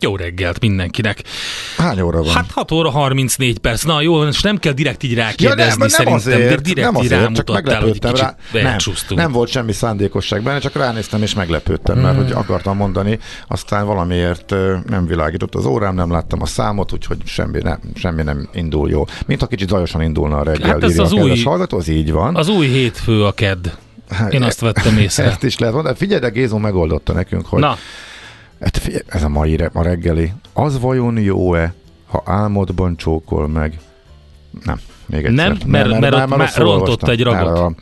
Jó reggelt mindenkinek. Hány óra van? Hát 6 óra 34 perc. Na jó, és nem kell direkt így ja, rákérdezni nem, nem szerintem, azért, de direkt nem így azért, csak rámutattál, hogy meglepődtem rá. Nem, nem volt semmi szándékosság benne, csak ránéztem és meglepődtem, mert Hmm. hogy akartam mondani, aztán valamiért nem világított az órám, nem láttam a számot, úgyhogy semmi nem, semmi nem indul jó. Mint ha kicsit zajosan indulna a reggel, Hát ez az új- hallgató, az így van. Az új hétfő a kedd. Én azt vettem észre. Ezt is lehet mondani. Figyelj, de Gézó megoldotta nekünk, hogy Na, Hát ez a mai re- a reggeli. Az vajon jó-e, ha álmodban csókol meg? Nem, még egyszer. Nem? Mert- mert ott már rosszul rontott olvastam. egy ragot. Nem,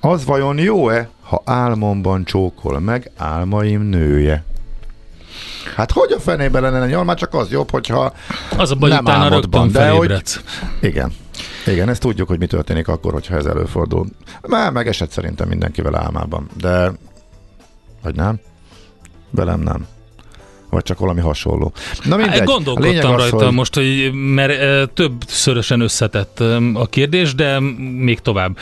Az vajon jó-e, ha álmomban csókol meg álmaim nője? Hát hogy a fenébe lenne nyal? Már csak az jobb, hogyha az a baj, Nem utána álmodban, de hogy- igen. Igen, ezt tudjuk, hogy mi történik akkor, hogyha ez előfordul. Már meg esett szerintem mindenkivel álmában, de vagy nem? Velem nem. Vagy csak valami hasonló. Na mindegy. Hát Gondolkodtam az, rajta hogy- most, hogy mert többszörösen összetett a kérdés, de még tovább.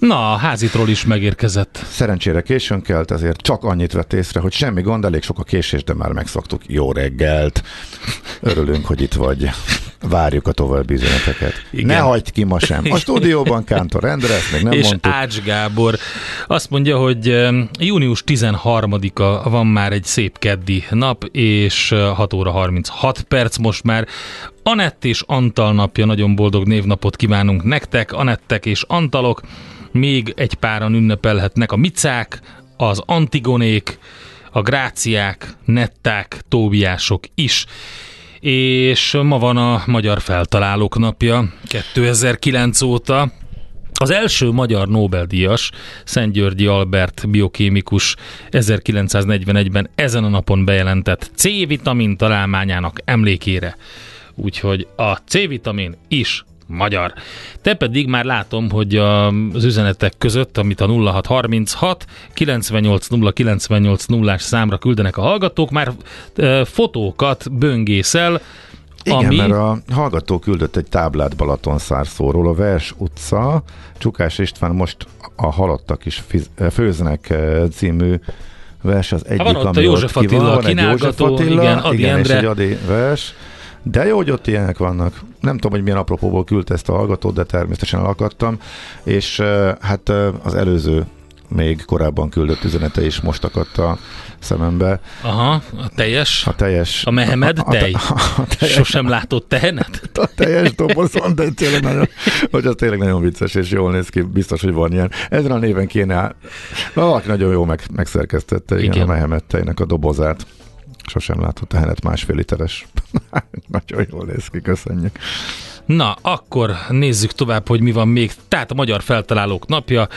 Na, a házitról is megérkezett. Szerencsére későn kelt, ezért csak annyit vett észre, hogy semmi gond, elég sok a késés, de már megszoktuk. Jó reggelt! Örülünk, hogy itt vagy. Várjuk a további üzeneteket. Igen. Ne hagyd ki ma sem. A stúdióban Kántor Endre, ezt még nem és mondtuk. Ács Gábor azt mondja, hogy június 13-a van már egy szép keddi nap, és e, 6 óra 36 perc most már. Anett és Antal napja, nagyon boldog névnapot kívánunk nektek, Anettek és Antalok. Még egy páran ünnepelhetnek a micák, az antigonék, a gráciák, netták, tóbiások is. És ma van a Magyar Feltalálók napja, 2009 óta. Az első magyar Nobel-díjas, Szent Györgyi Albert biokémikus 1941-ben ezen a napon bejelentett C-vitamin találmányának emlékére. Úgyhogy a C-vitamin is magyar. Te pedig már látom, hogy a- az üzenetek között, amit a 0636 98 098 0 számra küldenek a hallgatók, már fotókat böngészel, Igen, ami... mert a hallgató küldött egy táblát Balatonszárszóról, a Vers utca, Csukás István most a Halottak is fiz, főznek című vers az egyik, van ott a ami József ki van, Attila, van egy József Attila, igen, Adi igen, és Endre. egy Adi vers. De jó, hogy ott ilyenek vannak. Nem tudom, hogy milyen apropóból küldte ezt a hallgatót, de természetesen elakadtam. És hát az előző még korábban küldött üzenete is most akadt a szemembe. Aha, a teljes, A teljes... a Mehemed a, tej. a, a teljes Sosem látott tehenet? a teljes dobozon, de tényleg nagyon, hogy az tényleg nagyon vicces, és jól néz ki, biztos, hogy van ilyen. Ezen a néven kéne, áll- valaki nagyon jó meg, megszerkesztette igen, Igen. a mehemetteinek a dobozát. Sosem látott tehenet másfél literes. nagyon jól néz ki, köszönjük. Na, akkor nézzük tovább, hogy mi van még. Tehát a Magyar Feltalálók napja,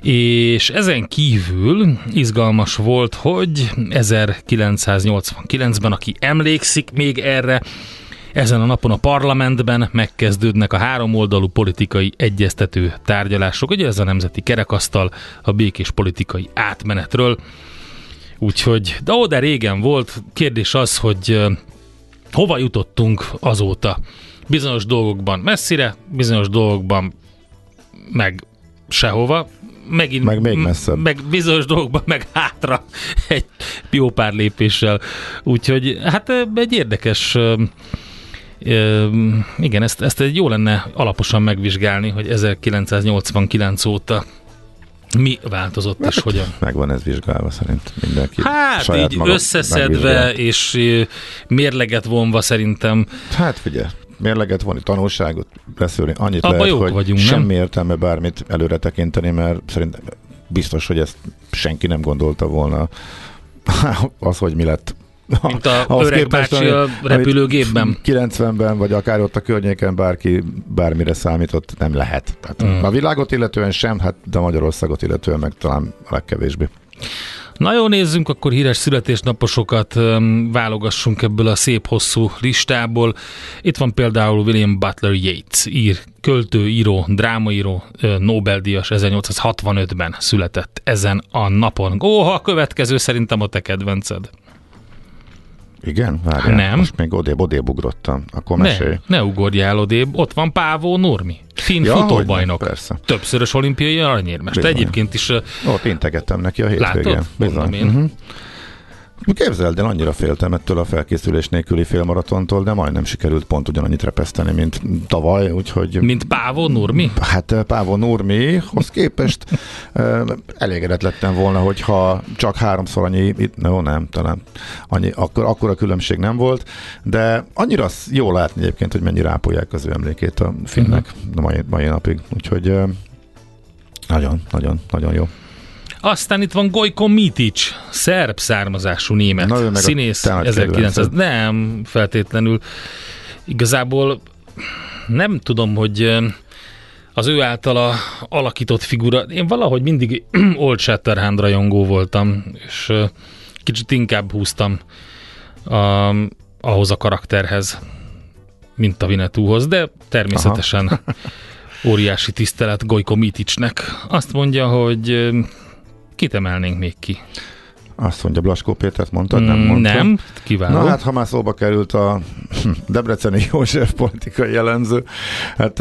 és ezen kívül izgalmas volt, hogy 1989-ben, aki emlékszik még erre, Ezen a napon a parlamentben megkezdődnek a háromoldalú politikai egyeztető tárgyalások. Ugye ez a nemzeti kerekasztal a békés politikai átmenetről. Úgyhogy, de oda régen volt. Kérdés az, hogy hova jutottunk azóta. Bizonyos dolgokban messzire, bizonyos dolgokban meg sehova. Megint, Meg még messzebb. Meg bizonyos dolgokban meg hátra egy jó pár lépéssel. Úgyhogy hát egy érdekes igen, ezt, ezt egy jó lenne alaposan megvizsgálni, hogy 1989 óta mi változott és hogyan. Megvan ez vizsgálva szerint mindenki. Hát saját így összeszedve és mérleget vonva szerintem Hát figyelj, mérleget vonni, tanulságot beszélni, annyit Abba lehet, hogy vagyunk, nem? semmi értelme bármit előre tekinteni, mert szerintem biztos, hogy ezt senki nem gondolta volna az, hogy mi lett. Mint a öreg bácsi a repülőgépben. 90-ben, vagy akár ott a környéken bárki bármire számított, nem lehet. Tehát Mm. A világot illetően sem, hát de Magyarországot illetően meg talán a legkevésbé. Na jó, nézzünk akkor híres születésnaposokat, válogassunk ebből a szép hosszú listából. Itt van például William Butler Yeats, ír, költő, író, drámaíró, Nobel-díjas 1865-ben született ezen a napon. Ó, a következő szerintem a te kedvenced. Igen? Várjál, Nem. most még odébb, odébb ugrottam. Akkor mesélj. Ne, ne ugorjál odébb, ott van Pávó Nurmi, finn Ja, futóbajnok. persze. Többszörös olimpiai aranyérmes. Bizony. egyébként is Ott integettem neki a hétvégén. Látod? Mondom én. Képzeld el, annyira féltem ettől a felkészülés nélküli félmaratontól, de majdnem sikerült pont ugyanannyit repeszteni, mint tavaly, úgyhogy... mint Pávó Nurmi. Hát eh, Pávon Nurmihoz képest eh, elégedett lettem volna, hogyha csak háromszor annyi, itt, no, nem, talán annyi, akkor, akkor a különbség nem volt, de annyira jó látni egyébként, hogy mennyire ápolják az ő emlékét a finnek Mhm. uh-huh. mai, mai napig, úgyhogy eh, nagyon, nagyon, nagyon jó. Aztán itt van Gojko Mitic, szerb származású német Na, meg színész. te nagy 1900, kedvenced. nem feltétlenül. Igazából nem tudom, hogy az ő általa alakított figura, én valahogy mindig Old Shatterhand rajongó voltam, és kicsit inkább húztam a, ahhoz a karakterhez, mint a Vinetúhoz, de természetesen óriási tisztelet Gojko Miticnek. Azt mondja, hogy kit emelnénk még ki? Azt mondja, Blaskó Pétert mondtad, nem mondtad? Nem, kiváló. Na hát, ha már szóba került a Debreceni József politikai jellemző, hát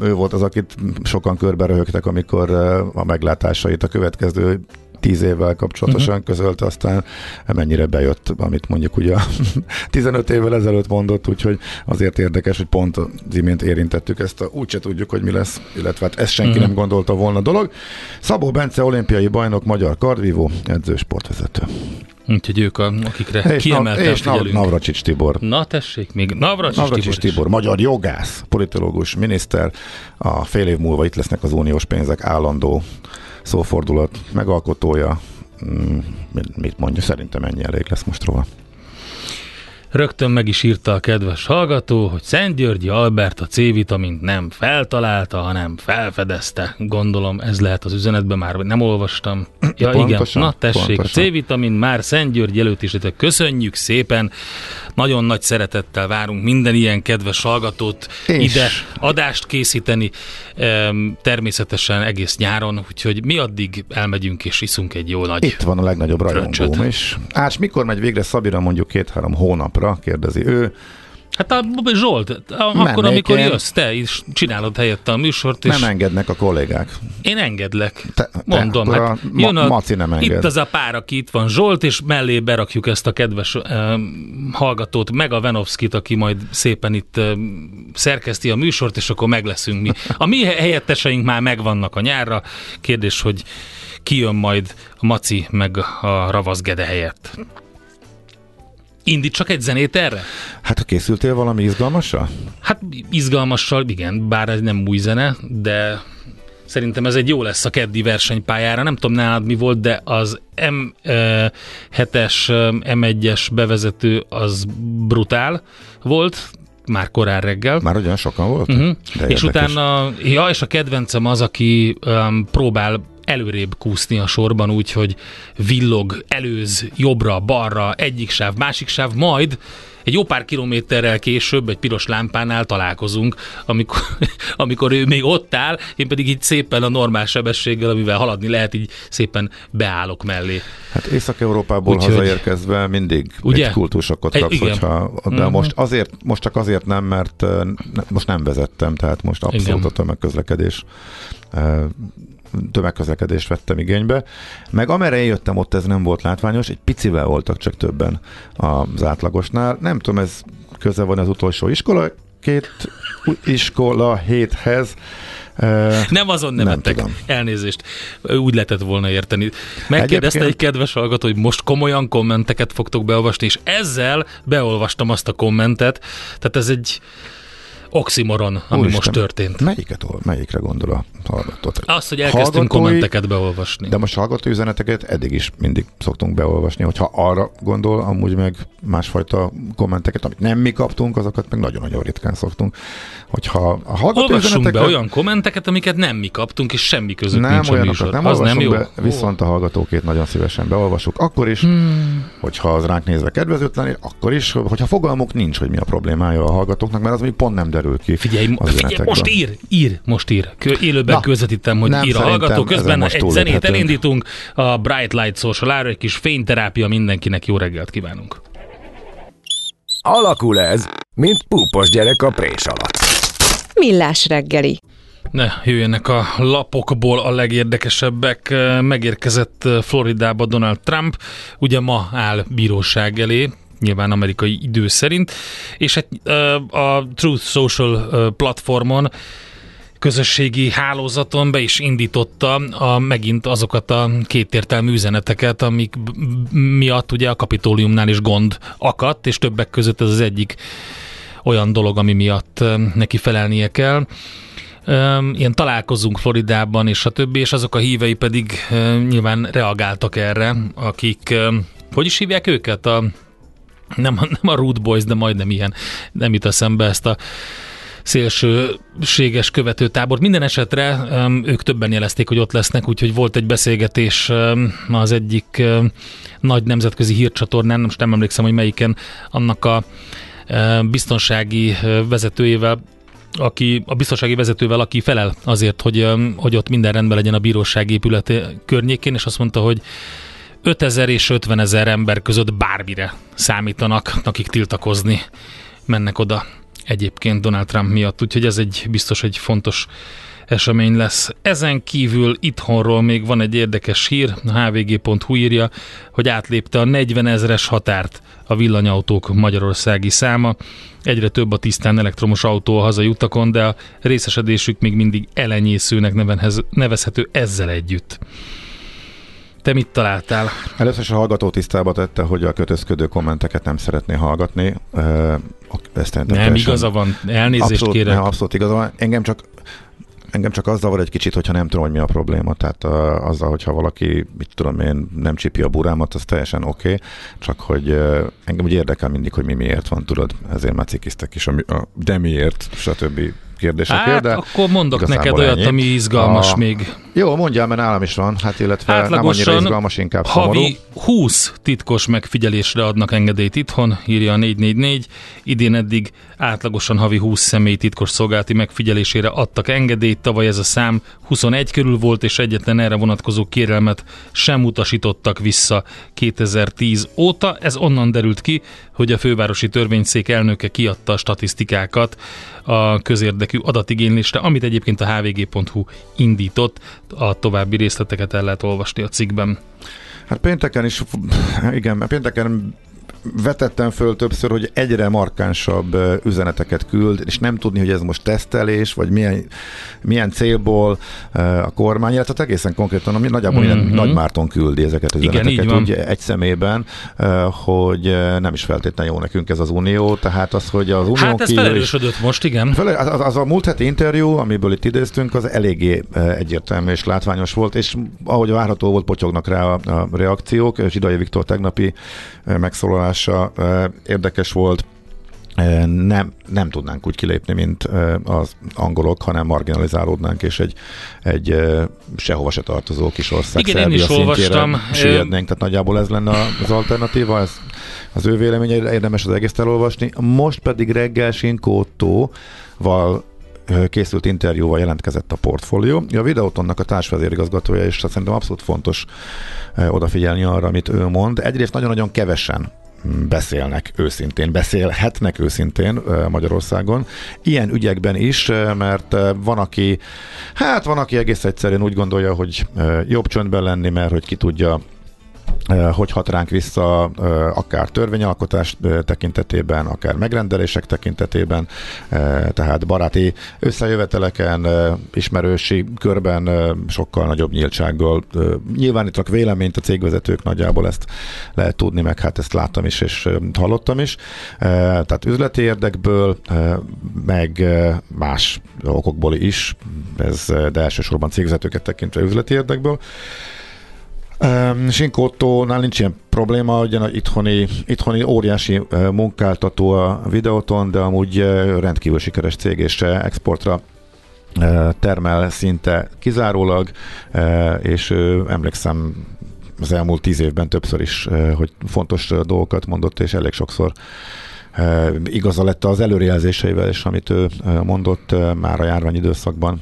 ő volt az, akit sokan körbe röhögtek, amikor a meglátásait a következő tíz évvel kapcsolatosan uh-huh. közölte, aztán mennyire bejött, amit mondjuk ugye 15 évvel ezelőtt mondott, úgyhogy azért érdekes, hogy pont az imént érintettük ezt, a, úgyse tudjuk, hogy mi lesz, illetve hát ezt senki uh-huh. nem gondolta volna dolog. Szabó Bence olimpiai bajnok, magyar kardvívó, edző, sportvezető. Úgyhogy ők, a, akikre És, kiemelten és figyelünk. Navracsics Tibor. Na tessék, még Navracsics, Navracsics Tibor. Tibor, magyar jogász, politológus, miniszter. A fél év múlva itt lesznek az uniós pénzek állandó szófordulat megalkotója. Mm, mit- mondja? Szerintem ennyi elég lesz most róla. Rögtön meg is írta a kedves hallgató, hogy Szent Györgyi Albert a C-vitamint nem feltalálta, hanem felfedezte. Gondolom ez lehet az üzenetben már, vagy nem olvastam. Ja Pontosan, igen, na tessék, pontosan. a C-vitamin már Szent György előtt is, de köszönjük szépen. Nagyon nagy szeretettel várunk minden ilyen kedves hallgatót És- ide adást készíteni, természetesen egész nyáron, úgyhogy mi addig elmegyünk és iszunk egy jó nagy Itt van a legnagyobb rajongóm is. Ács, mikor megy végre Szabira mondjuk két-három hónapra? Kérdezi ő. Hát a Zsolt, akkor, Mennék amikor én. jössz, te is csinálod helyette a műsort, és Nem engednek a kollégák. én engedlek. Te- te, Mondom, hát a jön a, Maci nem enged. itt az a pár, aki itt van, Zsolt, és mellé berakjuk ezt a kedves uh, hallgatót, meg a Venovskit, aki majd szépen itt uh, szerkeszti a műsort, és akkor meg leszünk mi. A mi helyetteseink már megvannak a nyárra. Kérdés, hogy ki jön majd a Maci, meg a Ravasz Gede helyett. Indít csak egy zenét erre? Hát készültél valami izgalmasra? Hát izgalmassal, igen, bár ez nem új zene, de szerintem ez egy jó lesz a keddi versenypályára. Nem tudom nálad mi volt, de az M7-es, M1-es bevezető az brutál volt, már korán reggel. Már ugyan sokan voltak? Uh-huh. De És érdekes. utána, ja, és a kedvencem az, aki um, próbál előrébb kúszni a sorban úgy, hogy villog, előz, jobbra, balra, egyik sáv, másik sáv, majd egy jó pár kilométerrel később egy piros lámpánál találkozunk, amikor, amikor ő még ott áll, én pedig így szépen a normál sebességgel, amivel haladni lehet, így szépen beállok mellé. Hát Észak-Európából Úgyhogy- hazaérkezve mindig Ugye? egy kultúrsokot E- kapsz, igen. hogyha, de Mhm. most azért, most csak azért nem, mert eh, most nem vezettem, tehát most abszolút Igen. a tömegközlekedés eh, tömegközlekedést vettem igénybe. Meg amerre jöttem, ott ez nem volt látványos, egy picivel voltak csak többen az átlagosnál. Nem tudom, ez köze van az utolsó iskola, két iskola héthez. Nem azon Nem nevettek. tudom. Elnézést. Úgy lehetett volna érteni. Megkérdezte Egyébként- egy kedves hallgató, hogy most komolyan kommenteket fogtok beolvasni, és ezzel beolvastam azt a kommentet. Tehát ez egy oximoron, ami Úristen, most történt. Melyiket, melyikre gondol a hallgató? Az, hogy elkezdtünk kommenteket beolvasni. De most hallgató üzeneteket eddig is mindig szoktunk beolvasni, hogyha arra gondol, amúgy meg másfajta kommenteket, amit nem mi kaptunk, azokat meg nagyon-nagyon ritkán szoktunk. Hogyha a hallgató Olvassunk be olyan kommenteket, amiket nem mi kaptunk, és semmi közük nem nincs a olyanokat műsor. nem Az nem jó? be, viszont a hallgatókét nagyon szívesen beolvasuk. Akkor is, hmm. hogyha az ránk nézve kedvezőtlen, akkor is, hogyha fogalmuk nincs, hogy mi a problémája a hallgatóknak, mert az még pont nem derül ki. Figyelj, figyelj most ír, ír, most ír. Élőben Na, közvetítem, hogy nem ír a hallgató. Közben most egy zenét elindítunk a Bright Light social egy kis fényterápia mindenkinek. Jó reggelt kívánunk. Alakul ez, mint púpos gyerek a prés alatt. Millás reggeli. Ne, jöjjenek a lapokból a legérdekesebbek. Megérkezett Floridába Donald Trump, ugye ma áll bíróság elé, nyilván amerikai idő szerint, és ö, a Truth Social platformon közösségi hálózaton be is indította a, megint azokat a kétértelmű üzeneteket, amik miatt ugye a kapitóliumnál is gond akadt, és többek között ez az egyik olyan dolog, ami miatt neki felelnie kell. Ilyen találkozunk Floridában, és a többi, és azok a hívei pedig nyilván reagáltak erre, akik, hogy is hívják őket? A, nem, nem a Root Boys, de majdnem ilyen, nem jut eszembe ezt a szélsőséges követőtábor. Minden esetre ők többen jelezték, hogy ott lesznek, úgyhogy volt egy beszélgetés az egyik nagy nemzetközi hírcsatornán, most nem emlékszem, hogy melyiken, annak a biztonsági vezetőjével, aki, a biztonsági vezetővel, aki felel azért, hogy, hogy ott minden rendben legyen a bíróság épülete környékén, és azt mondta, hogy 5000 és 50 ezer ember között bármire számítanak, akik tiltakozni mennek oda egyébként Donald Trump miatt, úgyhogy ez egy biztos egy fontos esemény lesz. Ezen kívül itthonról még van egy érdekes hír, a hvg.hu írja, hogy átlépte a 40 ezres határt a villanyautók magyarországi száma. Egyre több a tisztán elektromos autó a hazai utakon, de a részesedésük még mindig elenyészőnek nevezhető ezzel együtt. Te mit találtál? Először is a hallgató tisztába tette, hogy a kötözködő kommenteket nem szeretné hallgatni. Ezt Nem, teljesen- igaza van. Elnézést abszolút, kérek. Nem, abszolút igaza van. Engem csak Engem csak az zavar egy kicsit, hogyha nem tudom, hogy mi a probléma. Tehát uh, azzal, hogyha valaki, mit tudom én, nem csipi a burámat, az teljesen oké. Okay. Csak hogy uh, engem úgy érdekel mindig, hogy mi miért van, tudod. Ezért már cikiztek is, a, a, de miért, stb. Kérdésekért. Hát, de akkor mondok neked olyat, ennyi. ami izgalmas A- még. Jó, mondjál, mert nálam is van, hát illetve nem annyira izgalmas, inkább szomorú. Havi 20 titkos megfigyelésre adnak engedélyt itthon, írja a 444. Idén eddig átlagosan havi 20 személy titkos szolgálati megfigyelésére adtak engedélyt. Tavaly ez a szám 21 körül volt, és egyetlen erre vonatkozó kérelmet sem utasítottak vissza 2010 óta. Ez onnan derült ki, hogy a fővárosi törvényszék elnöke kiadta a statisztikákat a közérdekű adatigénylésre, amit egyébként a hvg.hu indított. A további részleteket el lehet olvasni a cikkben. Hát pénteken is, igen, pénteken vetettem föl többször, hogy egyre markánsabb üzeneteket küld, és nem tudni, hogy ez most tesztelés, vagy milyen, milyen célból a kormány, illetve hát egészen konkrétan, ami nagyjából Mhm. mm-hmm. Nagy Márton küldi ezeket az Igen, üzeneteket van. úgy egy szemében, hogy nem is feltétlenül jó nekünk ez az unió, tehát az, hogy az unión Hát ez kívül is felerősödött most, igen. Fele, az, az, a múlt heti interjú, amiből itt idéztünk, az eléggé egyértelmű és látványos volt, és ahogy várható volt, potyognak rá a, a reakciók. Zsidai Viktor tegnapi eh, eh, érdekes volt. Nem, nem tudnánk úgy kilépni, mint az angolok, hanem marginalizálódnánk, és egy, egy eh, sehova se tartozó kis ország Igen, én Szerbia is szintjére olvastam. süllyednénk, tehát nagyjából ez lenne az alternatíva, ez az ő véleményeire érdemes az egész elolvasni. Most pedig reggel Sinkótóval készült interjúval jelentkezett a portfólió. A Videotonnak a társvezérigazgatója, és szerintem abszolút fontos odafigyelni arra, amit ő mond. Egyrészt nagyon-nagyon kevesen beszélnek őszintén, beszélhetnek őszintén Magyarországon. Ilyen ügyekben is, mert van, aki, hát van, aki egész egyszerűen úgy gondolja, hogy jobb csöndben lenni, mert hogy ki tudja hogy hat ránk vissza akár törvényalkotás tekintetében, akár megrendelések tekintetében, tehát baráti összejöveteleken, ismerősi körben sokkal nagyobb nyíltsággal nyilvánítanak véleményt a cégvezetők nagyjából ezt lehet tudni, meg hát ezt láttam is és hallottam is. Tehát üzleti érdekből, meg más okokból is, ez, de elsősorban cégvezetőket tekintve üzleti érdekből. Sinkótónál nincs ilyen probléma, ugyan itthoni, itthoni óriási munkáltató a videóton, de amúgy rendkívül sikeres cég és exportra termel szinte kizárólag, és emlékszem az elmúlt tíz évben többször is, hogy fontos dolgokat mondott, és elég sokszor igaza lett az előrejelzéseivel, és amit ő mondott már a járvány időszakban.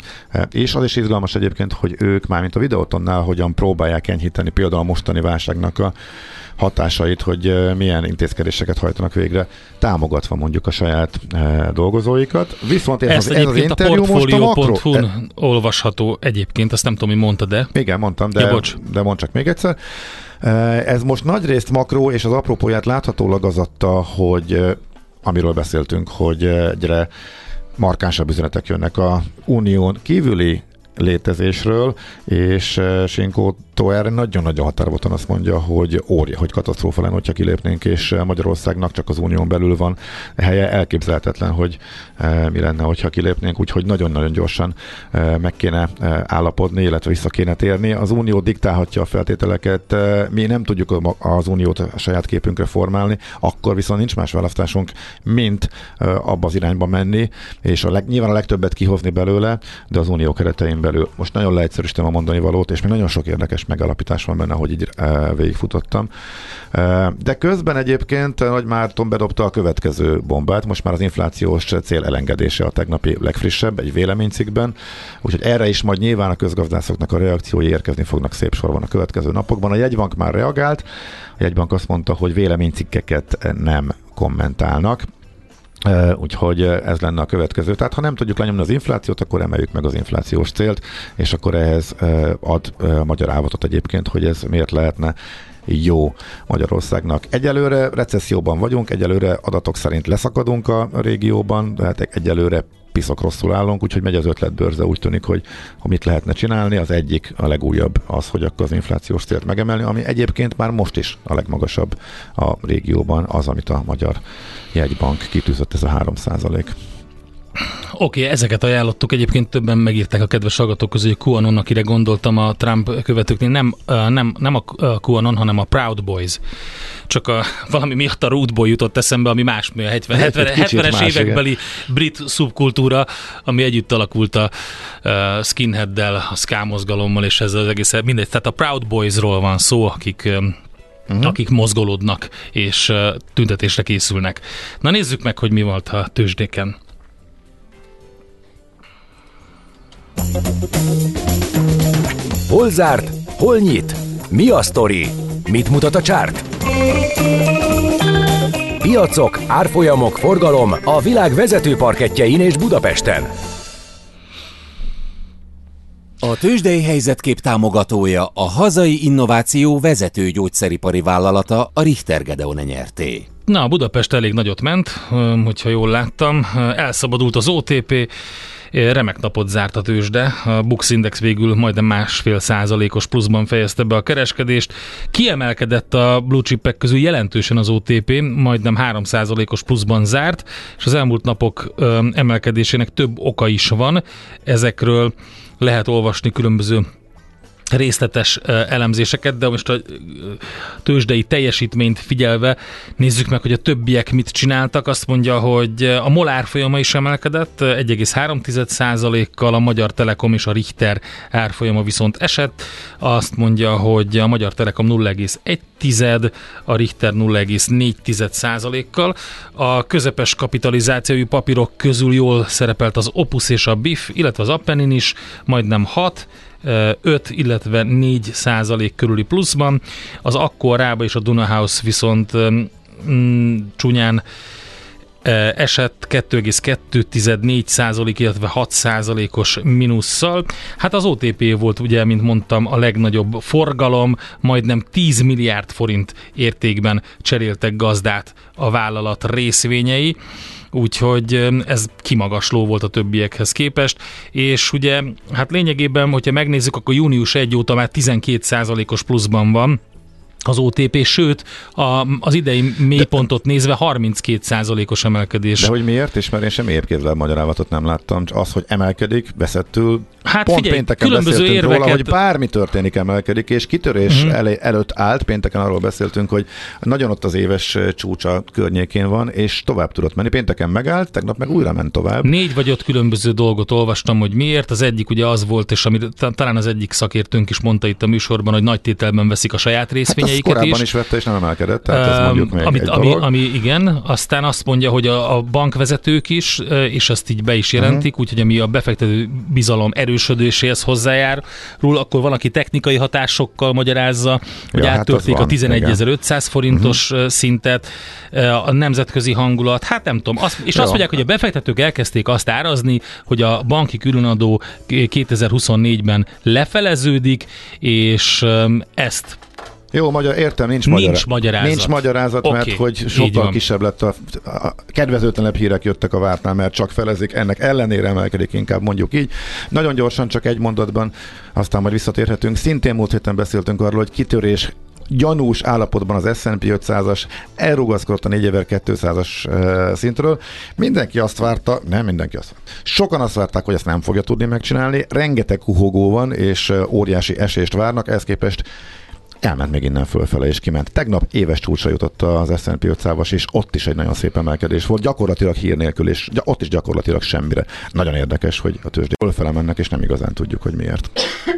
És az is izgalmas egyébként, hogy ők már, mint a videótonnál, hogyan próbálják enyhíteni például a mostani válságnak a hatásait, hogy milyen intézkedéseket hajtanak végre, támogatva mondjuk a saját dolgozóikat. Viszont ez, ez, az, ez az interjú most a makro... olvasható egyébként, azt nem tudom, mi mondta, de... Igen, mondtam, de, ja, de mond csak még egyszer. Ez most nagyrészt makró, és az apropóját láthatólag az adta, hogy amiről beszéltünk, hogy egyre markánsabb üzenetek jönnek a unión kívüli létezésről, és Sinkó Tó erre nagyon-nagyon határozottan azt mondja, hogy óri, hogy katasztrófa lenne, hogyha kilépnénk, és Magyarországnak csak az unión belül van helye. Elképzelhetetlen, hogy e, mi lenne, hogyha kilépnénk, úgyhogy nagyon-nagyon gyorsan e, meg kéne állapodni, illetve vissza kéne térni. Az unió diktálhatja a feltételeket, mi nem tudjuk az uniót a saját képünkre formálni, akkor viszont nincs más választásunk, mint abba az irányba menni, és a leg, nyilván a legtöbbet kihozni belőle, de az unió keretein belül. Most nagyon leegyszerűsítem a mondani valót, és még nagyon sok érdekes megalapítás van benne, hogy így e, végigfutottam. E, de közben egyébként Nagy Márton bedobta a következő bombát, most már az inflációs cél elengedése a tegnapi legfrissebb, egy véleménycikkben, úgyhogy erre is majd nyilván a közgazdászoknak a reakciói érkezni fognak szép sorban a következő napokban. A jegybank már reagált, a jegybank azt mondta, hogy véleménycikkeket nem kommentálnak. Úgyhogy ez lenne a következő. Tehát ha nem tudjuk lenyomni az inflációt, akkor emeljük meg az inflációs célt, és akkor ehhez ad magyarávatot egyébként, hogy ez miért lehetne jó Magyarországnak. Egyelőre recesszióban vagyunk, egyelőre adatok szerint leszakadunk a régióban, tehát egyelőre piszok rosszul állunk, úgyhogy megy az ötletbörze, úgy tűnik, hogy, hogy mit lehetne csinálni. Az egyik, a legújabb az, hogy akkor az inflációs célt megemelni, ami egyébként már most is a legmagasabb a régióban, az, amit a Magyar Jegybank kitűzött, ez a 3 százalék. Oké, okay, ezeket ajánlottuk. Egyébként többen megírták a kedves hallgatók közül, hogy QAnon, akire gondoltam a Trump követőknél, nem, nem, nem a QAnon, hanem a Proud Boys. Csak a, valami miatt a Root Boy jutott eszembe, ami más, a 70, 70, 70-es évekbeli brit szubkultúra, ami együtt alakult a uh, skinheaddel, a ska mozgalommal, és ezzel az egész, mindegy. Tehát a Proud Boysról van szó, akik uh-huh. akik mozgolódnak és uh, tüntetésre készülnek. Na nézzük meg, hogy mi volt a tőzsdéken. Hol zárt? Hol nyit? Mi a sztori? Mit mutat a csárt? Piacok, árfolyamok, forgalom a világ vezető parketjein és Budapesten. A tőzsdei helyzetkép támogatója a hazai innováció vezető gyógyszeripari vállalata a Richter Gedeon nyerté. Na, Budapest elég nagyot ment, hogyha jól láttam. Elszabadult az OTP, Remek napot zárt a tőzsde, a Bux Index végül majdnem másfél százalékos pluszban fejezte be a kereskedést. Kiemelkedett a blue chipek közül jelentősen az OTP, majdnem 3 százalékos pluszban zárt, és az elmúlt napok emelkedésének több oka is van. Ezekről lehet olvasni különböző részletes elemzéseket, de most a tőzsdei teljesítményt figyelve nézzük meg, hogy a többiek mit csináltak. Azt mondja, hogy a Molár folyama is emelkedett 1,3%-kal, a Magyar Telekom és a Richter árfolyama viszont esett. Azt mondja, hogy a Magyar Telekom 0,1, a Richter 0,4%-kal. A közepes kapitalizációi papírok közül jól szerepelt az Opus és a BIF, illetve az Appenin is, majdnem 6, 5, illetve 4 százalék körüli pluszban. Az akkor Rába és a Dunahouse viszont mm, csúnyán esett 2,2-4 százalék, illetve 6 százalékos minusszal. Hát az OTP volt ugye, mint mondtam, a legnagyobb forgalom, majdnem 10 milliárd forint értékben cseréltek gazdát a vállalat részvényei úgyhogy ez kimagasló volt a többiekhez képest, és ugye, hát lényegében, hogyha megnézzük, akkor június 1 óta már 12%-os pluszban van, az OTP, sőt a, az idei mélypontot nézve 32%-os emelkedés. De hogy miért? És mert én sem érkézzel magyarázatot nem láttam, az, hogy emelkedik, veszettül. Hát Pont figyelj, pénteken különböző beszéltünk érveket... róla, hogy bármi történik, emelkedik, és kitörés uh-huh. elé, előtt állt, pénteken arról beszéltünk, hogy nagyon ott az éves csúcsa környékén van, és tovább tudott menni. Pénteken megállt, tegnap meg újra ment tovább. Négy vagy öt különböző dolgot olvastam, hogy miért. Az egyik ugye az volt, és ami talán az egyik szakértőnk is mondta itt a műsorban, hogy nagy tételben veszik a saját részvényeit Hát korábban is. is vette, és nem emelkedett, tehát ez mondjuk még amit, egy ami, dolog. ami, igen, aztán azt mondja, hogy a, a bankvezetők is, és azt így be is jelentik, uh-huh. úgyhogy ami a befektető bizalom erősödéséhez hozzájárul, akkor valaki technikai hatásokkal magyarázza, hogy Ja, hát áttörték az a van, 11.500 forintos uh-huh. szintet, a nemzetközi hangulat, hát nem tudom, azt, és Ja. azt mondják, hogy a befektetők elkezdték azt árazni, hogy a banki különadó 2024-ben lefeleződik, és ezt Jó, magyar, értem, nincs, Nincs magyarázat. magyarázat. Nincs magyarázat, Oké, mert hogy sokkal kisebb lett a, a kedvezőtlenebb hírek jöttek a vártnál, mert csak felezik, ennek ellenére emelkedik inkább mondjuk így. Nagyon gyorsan, csak egy mondatban, aztán majd visszatérhetünk. Szintén múlt héten beszéltünk arról, hogy kitörés gyanús állapotban az S&P 500-as elrugaszkodott a 4200-as eh, szintről. Mindenki azt várta, nem mindenki azt várta. Sokan azt várták, hogy ezt nem fogja tudni megcsinálni. Rengeteg kuhogó van, és óriási esést várnak, ehhez képest elment még innen fölfele és kiment. Tegnap éves csúcsra jutott az S&P 500-as, és ott is egy nagyon szép emelkedés volt, gyakorlatilag hír nélkül, és ott is gyakorlatilag semmire. Nagyon érdekes, hogy a tőzsdé fölfele mennek, és nem igazán tudjuk, hogy miért.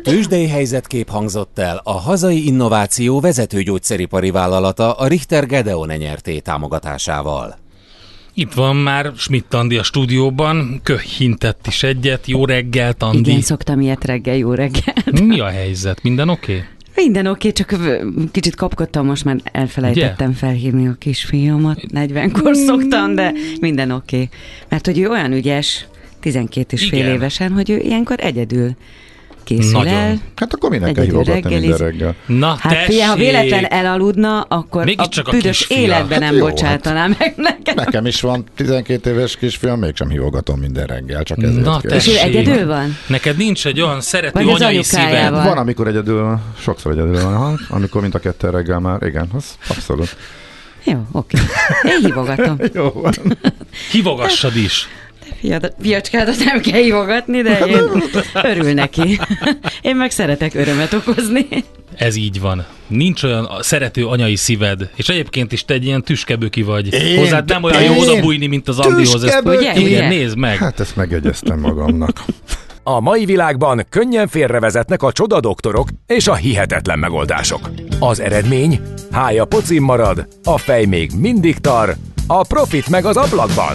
Tőzsdei helyzetkép hangzott el a hazai innováció vezető gyógyszeripari vállalata a Richter Gedeon nyerté támogatásával. itt van már Schmidt Andi a stúdióban, köhintett is egyet, jó reggelt, Andi. Igen, szoktam ilyet reggel, jó reggel. Mi a helyzet? Minden oké? Okay? Minden oké, csak kicsit kapkodtam, most már elfelejtettem felhívni a kisfiamat. 40-kor szoktam, de minden oké. Mert hogy ő olyan ügyes, 12 és fél évesen, hogy ő ilyenkor egyedül készül Nagyon. el. Hát akkor minek kell hívogatni minden reggel? Na, Hát figyelj, ha tessék! véletlen elaludna, akkor Mégiscsak a a büdös életben Hát nem jó, bocsátaná meg nekem. Nekem is van 12 éves kisfiam, mégsem hívogatom minden reggel, csak ezért Na, kell. És ő tessék. egyedül van? Neked nincs egy olyan szerető Vagy anyai szíved? Van, amikor egyedül van, sokszor egyedül van, ha? amikor mint a ketten reggel már, igen, az abszolút. Jó, oké. Én hívogatom. Jó van. Hívogassad is. Fiacskádat nem kell hívogatni, de én örül neki. Én meg szeretek örömet okozni. Ez így van. Nincs olyan szerető anyai szíved, és egyébként is te egy ilyen tüskeböki vagy. Én? Hozzád nem olyan jó Én? odabújni, mint az Andihoz. Ezt? Ugye, igen, ugye? nézd meg. Hát ezt megjegyeztem magamnak. A mai világban könnyen félrevezetnek a csoda doktorok és a hihetetlen megoldások. Az eredmény? Hája pocim marad, a fej még mindig tar, a profit meg az ablakban.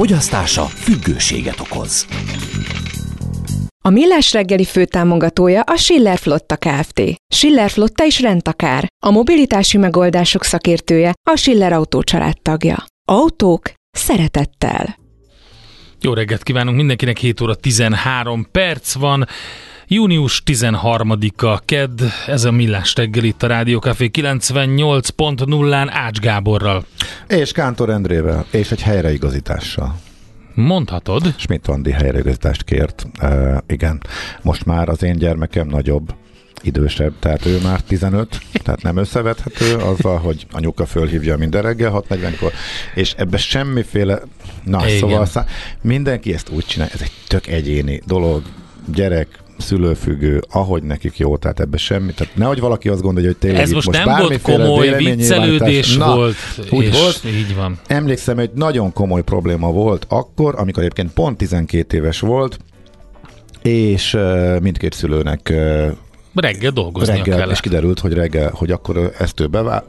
Fogyasztása függőséget okoz. A Millás reggeli főtámogatója a Schiller Flotta Kft. Schiller Flotta is rendtakár. A mobilitási megoldások szakértője a Schiller Autó tagja. Autók szeretettel. Jó reggelt kívánunk mindenkinek, 7 óra 13 perc van. Június 13-a kedd, ez a Millás reggel itt a Rádió Café 98.0-án Ács Gáborral. És Kántor Endrével, és egy helyreigazítással. Mondhatod. Schmidt Andi helyreigazítást kért. Uh, igen, most már az én gyermekem nagyobb, idősebb, tehát ő már 15, tehát nem összevethető azzal, hogy anyuka fölhívja minden reggel 6.40-kor, és ebbe semmiféle, na Igen. szóval szá- mindenki ezt úgy csinál, ez egy tök egyéni dolog, gyerek, szülőfüggő, ahogy nekik jó, tehát ebbe semmi. Tehát nehogy valaki azt gondolja, hogy tényleg Ez most, most nem volt komoly viccelődés Na, volt. Úgy volt. Így van. Emlékszem, hogy nagyon komoly probléma volt akkor, amikor egyébként pont 12 éves volt, és mindkét szülőnek Reggel dolgozni reggel, kellett. és kiderült, hogy reggel, hogy akkor ezt ő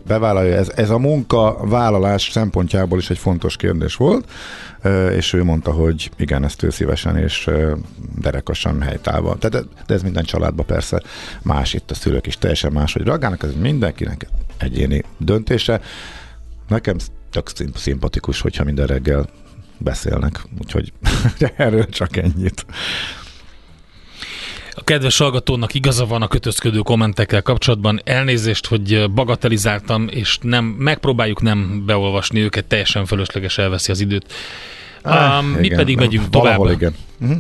bevállalja. Ez, ez a munkavállalás szempontjából is egy fontos kérdés volt, és ő mondta, hogy igen, ezt ő szívesen és derekasan helytálva. De, de, de ez minden családban persze más, itt a szülők is teljesen máshogy reagálnak, ez mindenkinek egyéni döntése. Nekem tök szimpatikus, hogyha minden reggel beszélnek, úgyhogy erről csak ennyit. Kedves hallgatónak igaza van a kötözködő kommentekkel kapcsolatban. Elnézést, hogy bagatelizáltam, és nem megpróbáljuk nem beolvasni őket, teljesen fölösleges elveszi az időt. Ah, um, mi pedig megyünk tovább. Igen. Uh-huh.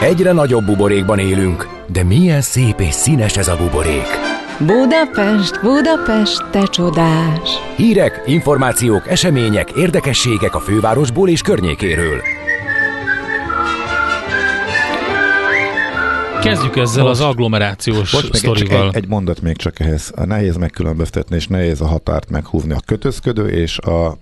Egyre nagyobb buborékban élünk, de milyen szép és színes ez a buborék. Budapest, Budapest, te csodás! Hírek, információk, események, érdekességek a fővárosból és környékéről. Kezdjük ezzel most, az agglomerációs most sztorival. Egy, egy mondat még csak ehhez. Nehéz megkülönböztetni, és nehéz a határt meghúzni a kötözködő és a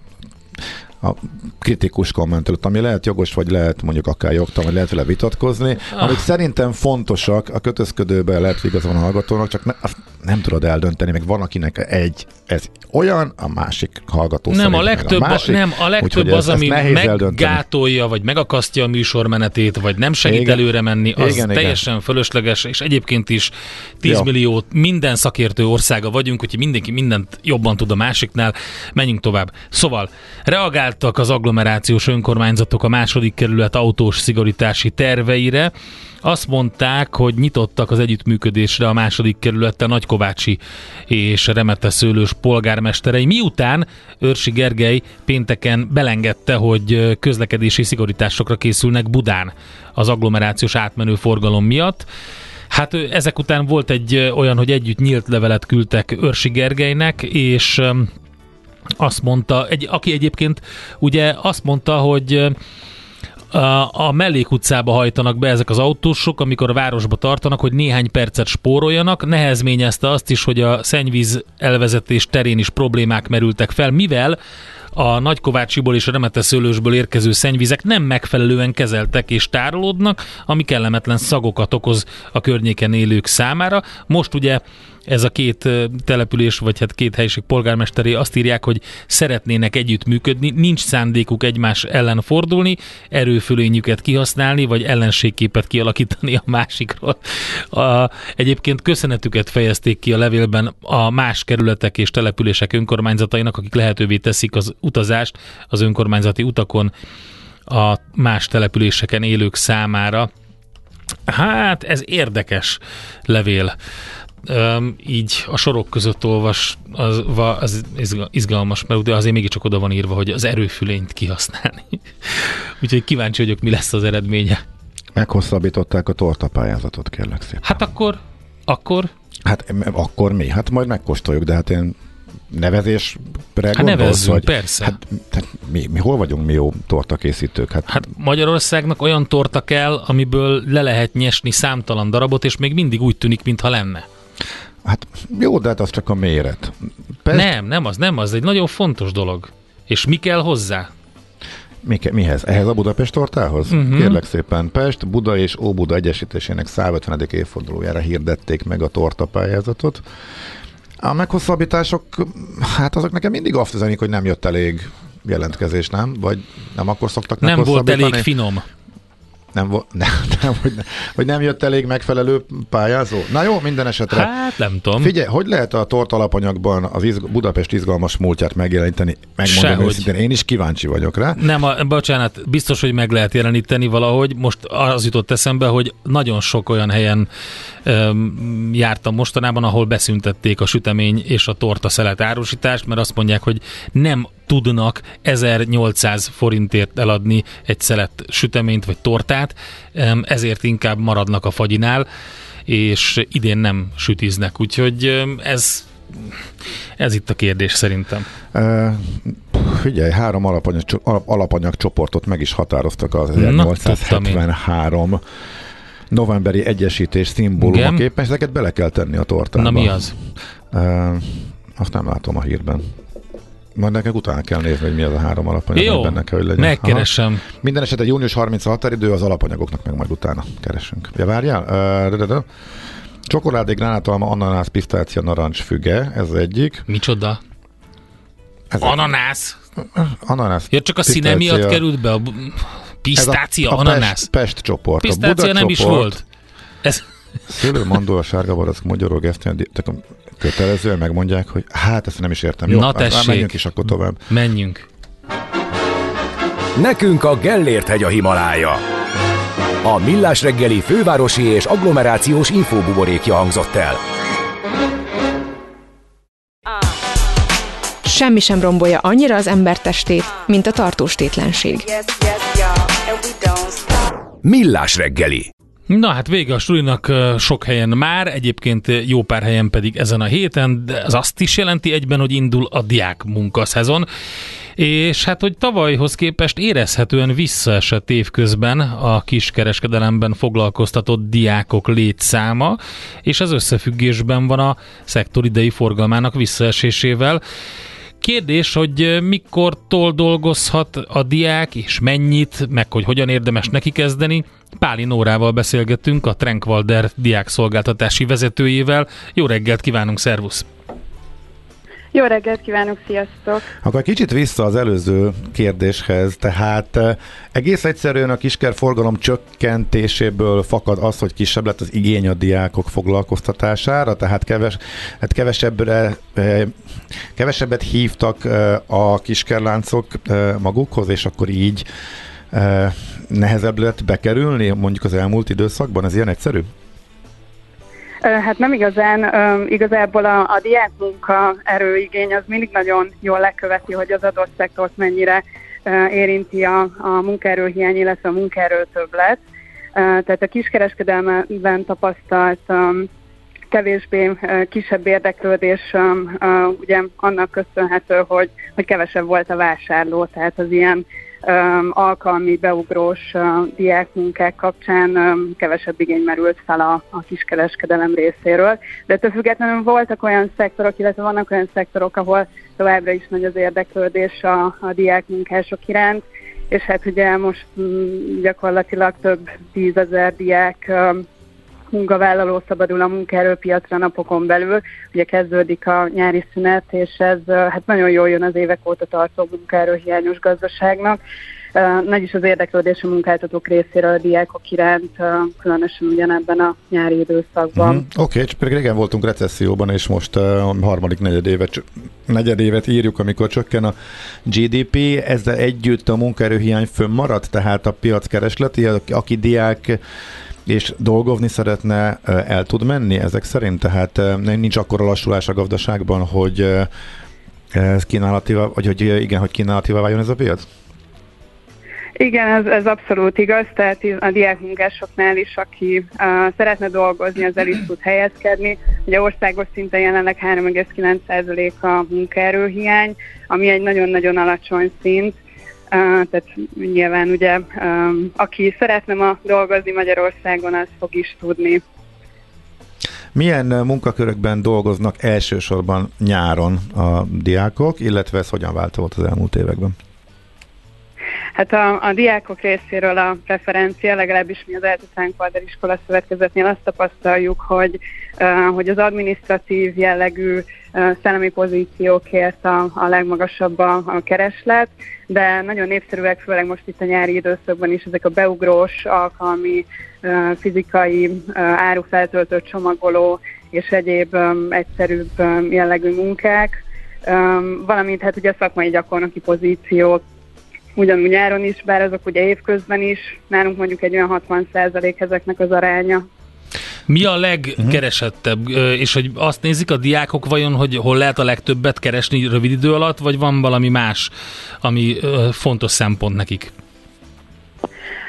a kritikus kommentelőt, ami lehet jogos, vagy lehet mondjuk akár jogtam, vagy lehet vele vitatkozni, ah. amik szerintem fontosak, a kötözködőben lehet igaza van a hallgatónak, csak ne, azt nem tudod eldönteni, meg van akinek egy, ez olyan, a másik hallgató nem, a legtöbb, a másik, nem, a legtöbb az, ez, ami meggátolja, vagy megakasztja a műsormenetét, vagy nem segít igen. előre menni, az igen, teljesen igen. fölösleges, és egyébként is 10 ja. millió minden szakértő országa vagyunk, úgyhogy mindenki mindent jobban tud a másiknál. Menjünk tovább. Szóval, reagáltak az agglomerációs önkormányzatok a második kerület autós szigorítási terveire, azt mondták, hogy nyitottak az együttműködésre a második kerülettel Nagykovácsi és Remete Szőlős polgármesterei, miután Őrsi Gergely pénteken belengedte, hogy közlekedési szigorításokra készülnek Budán az agglomerációs átmenő forgalom miatt. Hát ezek után volt egy olyan, hogy együtt nyílt levelet küldtek Őrsi Gergelynek, és azt mondta, egy, aki egyébként ugye azt mondta, hogy a mellékutcába hajtanak be ezek az autósok, amikor a városba tartanak, hogy néhány percet spóroljanak. Nehezményezte azt is, hogy a szennyvíz elvezetés terén is problémák merültek fel, mivel a Nagykovácsiból és a Remeteszőlősből érkező szennyvizek nem megfelelően kezeltek és tárolódnak, ami kellemetlen szagokat okoz a környéken élők számára. Most ugye ez a két település, vagy hát két helyiség polgármesteré azt írják, hogy szeretnének együttműködni, nincs szándékuk egymás ellen fordulni, erőfölényüket kihasználni, vagy ellenségképet kialakítani a másikról. A, egyébként köszönetüket fejezték ki a levélben a más kerületek és települések önkormányzatainak, akik lehetővé teszik az utazást az önkormányzati utakon a más településeken élők számára. Hát ez érdekes levél um, így a sorok között olvas, az, az izgalmas, mert ugye azért mégiscsak oda van írva, hogy az erőfülényt kihasználni. Úgyhogy kíváncsi vagyok, mi lesz az eredménye. Meghosszabbították a tortapályázatot, kérlek szépen. Hát akkor, akkor? Hát akkor mi? Hát majd megkóstoljuk, de hát én nevezésre hát gondolsz, nevezzünk, vagy? persze. Hát, hát mi, mi, hol vagyunk mi jó tortakészítők? Hát, hát Magyarországnak olyan torta kell, amiből le lehet nyesni számtalan darabot, és még mindig úgy tűnik, mintha lenne. Hát jó, de hát az csak a méret. Pest... Nem, nem az, nem az. Egy nagyon fontos dolog. És mi kell hozzá? Mi ke- mihez? Ehhez a Budapest tortához? Uh-huh. Kérlek szépen, Pest, Buda és Óbuda Egyesítésének 150. évfordulójára hirdették meg a tortapályázatot. A meghosszabbítások, hát azok nekem mindig azt üzenik, hogy nem jött elég jelentkezés, nem? Vagy nem akkor szoktak Nem volt elég finom. Nem, nem, nem, hogy, nem, hogy nem jött elég megfelelő pályázó? Na jó, minden esetre. Hát nem tudom. Figyelj, hogy lehet a tort alapanyagban az izg- Budapest izgalmas múltját megjeleníteni? Megmondom Sehogy. őszintén, én is kíváncsi vagyok rá. Nem, a, bocsánat, biztos, hogy meg lehet jeleníteni valahogy. Most az jutott eszembe, hogy nagyon sok olyan helyen jártam mostanában, ahol beszüntették a sütemény és a torta szelet árusítást, mert azt mondják, hogy nem tudnak 1800 forintért eladni egy szelet süteményt vagy tortát, ezért inkább maradnak a fagyinál, és idén nem sütiznek. Úgyhogy ez ez itt a kérdés szerintem. Uh, figyelj, három alapanyag, alap, alapanyag csoportot meg is határoztak az Na, 1873 novemberi egyesítés szimbólumaképpen, és ezeket bele kell tenni a tortába. Na mi az? Uh, azt nem látom a hírben. Majd neked utána kell nézni, hogy mi az a három alapanyag, Jó, benne kell, hogy legyen. megkeresem. Aha. Minden esetre június 30 a határidő, az alapanyagoknak meg majd utána keresünk. Ja, várjál? Uh, de, de, de. Csokoládé, gránátalma, ananász, pisztácia, narancs, füge, ez egyik. Micsoda? Ez Ananász? Ananász. Ja, csak a színe pisztácia. miatt került be a pisztácia, Ez a, a ananász. Pest, Pest csoport. Pisztácia a Buda nem is csoport, volt. Ez, Szőlő, mandó, a sárga barack, magyarul, gesztenyi, kötelezően megmondják, hogy hát ezt nem is értem. Jó, Na hát már tessék. menjünk is akkor tovább. menjünk. Nekünk a Gellért hegy a Himalája. A Millás reggeli fővárosi és agglomerációs infóbuborékja hangzott el. Semmi sem rombolja annyira az ember testét, mint a tartós tétlenség. Millás reggeli. Na hát vége a sulinak sok helyen már, egyébként jó pár helyen pedig ezen a héten, de ez azt is jelenti egyben, hogy indul a diák munkaszezon. És hát, hogy tavalyhoz képest érezhetően visszaesett évközben a kiskereskedelemben foglalkoztatott diákok létszáma, és ez összefüggésben van a szektor idei forgalmának visszaesésével. Kérdés, hogy mikortól dolgozhat a diák, és mennyit, meg hogy hogyan érdemes neki kezdeni. Páli Nórával beszélgettünk, a Trenkwalder diák szolgáltatási vezetőjével. Jó reggelt kívánunk, szervusz! Jó reggelt kívánok, sziasztok! Akkor kicsit vissza az előző kérdéshez, tehát eh, egész egyszerűen a kisker forgalom csökkentéséből fakad az, hogy kisebb lett az igény a diákok foglalkoztatására, tehát keves, hát kevesebbre, eh, kevesebbet hívtak eh, a kiskerláncok magukhoz, és akkor így eh, nehezebb lett bekerülni mondjuk az elmúlt időszakban? Ez ilyen egyszerű? Hát nem igazán, igazából a, a diák munka erőigény az mindig nagyon jól leköveti, hogy az adott szektort mennyire érinti a, a munkaerőhiány, illetve a munkaerő többlet. Ö, Tehát a kiskereskedelmben tapasztalt kevésbé kisebb érdeklődés ugye annak köszönhető, hogy, hogy kevesebb volt a vásárló, tehát az ilyen alkalmi beugrós diákmunkák kapcsán kevesebb igény merült fel a, a kiskereskedelem részéről. De ettől függetlenül voltak olyan szektorok, illetve vannak olyan szektorok, ahol továbbra is nagy az érdeklődés a, a diákmunkások iránt, és hát ugye most mm, gyakorlatilag több tízezer diák munkavállaló szabadul a munkaerőpiacra napokon belül. Ugye kezdődik a nyári szünet, és ez hát nagyon jól jön az évek óta tartó munkaerőhiányos gazdaságnak. Nagy is az érdeklődés a munkáltatók részéről a diákok iránt, különösen ugyanebben a nyári időszakban. Mhm. Oké, okay, csak pedig régen voltunk recesszióban, és most a harmadik negyedévet, negyedévet írjuk, amikor csökken a GDP. Ezzel együtt a munkaerőhiány fönnmarad, tehát a piac keresleti, aki diák és dolgozni szeretne, el tud menni ezek szerint? Tehát nincs akkora lassulás a gazdaságban, hogy ez kínálatívá, vagy hogy igen, hogy kínálatívá váljon ez a piac? Igen, ez, ez abszolút igaz, tehát a diákmunkásoknál is, aki uh, szeretne dolgozni, az el is tud helyezkedni. Ugye országos szinten jelenleg 3,9% a munkaerőhiány, ami egy nagyon-nagyon alacsony szint, tehát nyilván ugye, aki szeretne ma dolgozni Magyarországon, az fog is tudni. Milyen munkakörökben dolgoznak elsősorban nyáron a diákok, illetve ez hogyan változott az elmúlt években? Hát a, a diákok részéről a preferencia, legalábbis mi az Eltetánk Valder Iskola Szövetkezetnél azt tapasztaljuk, hogy, uh, hogy az administratív jellegű uh, szellemi pozíciókért a, a legmagasabb a, a kereslet, de nagyon népszerűek, főleg most itt a nyári időszakban is ezek a beugrós, alkalmi, uh, fizikai, uh, árufeltöltő csomagoló és egyéb um, egyszerűbb um, jellegű munkák, um, valamint hát ugye a szakmai gyakornoki pozíciók, ugyanúgy nyáron is, bár azok ugye évközben is, nálunk mondjuk egy olyan 60 ezeknek az aránya. Mi a legkeresettebb, és hogy azt nézik a diákok vajon, hogy hol lehet a legtöbbet keresni rövid idő alatt, vagy van valami más, ami fontos szempont nekik?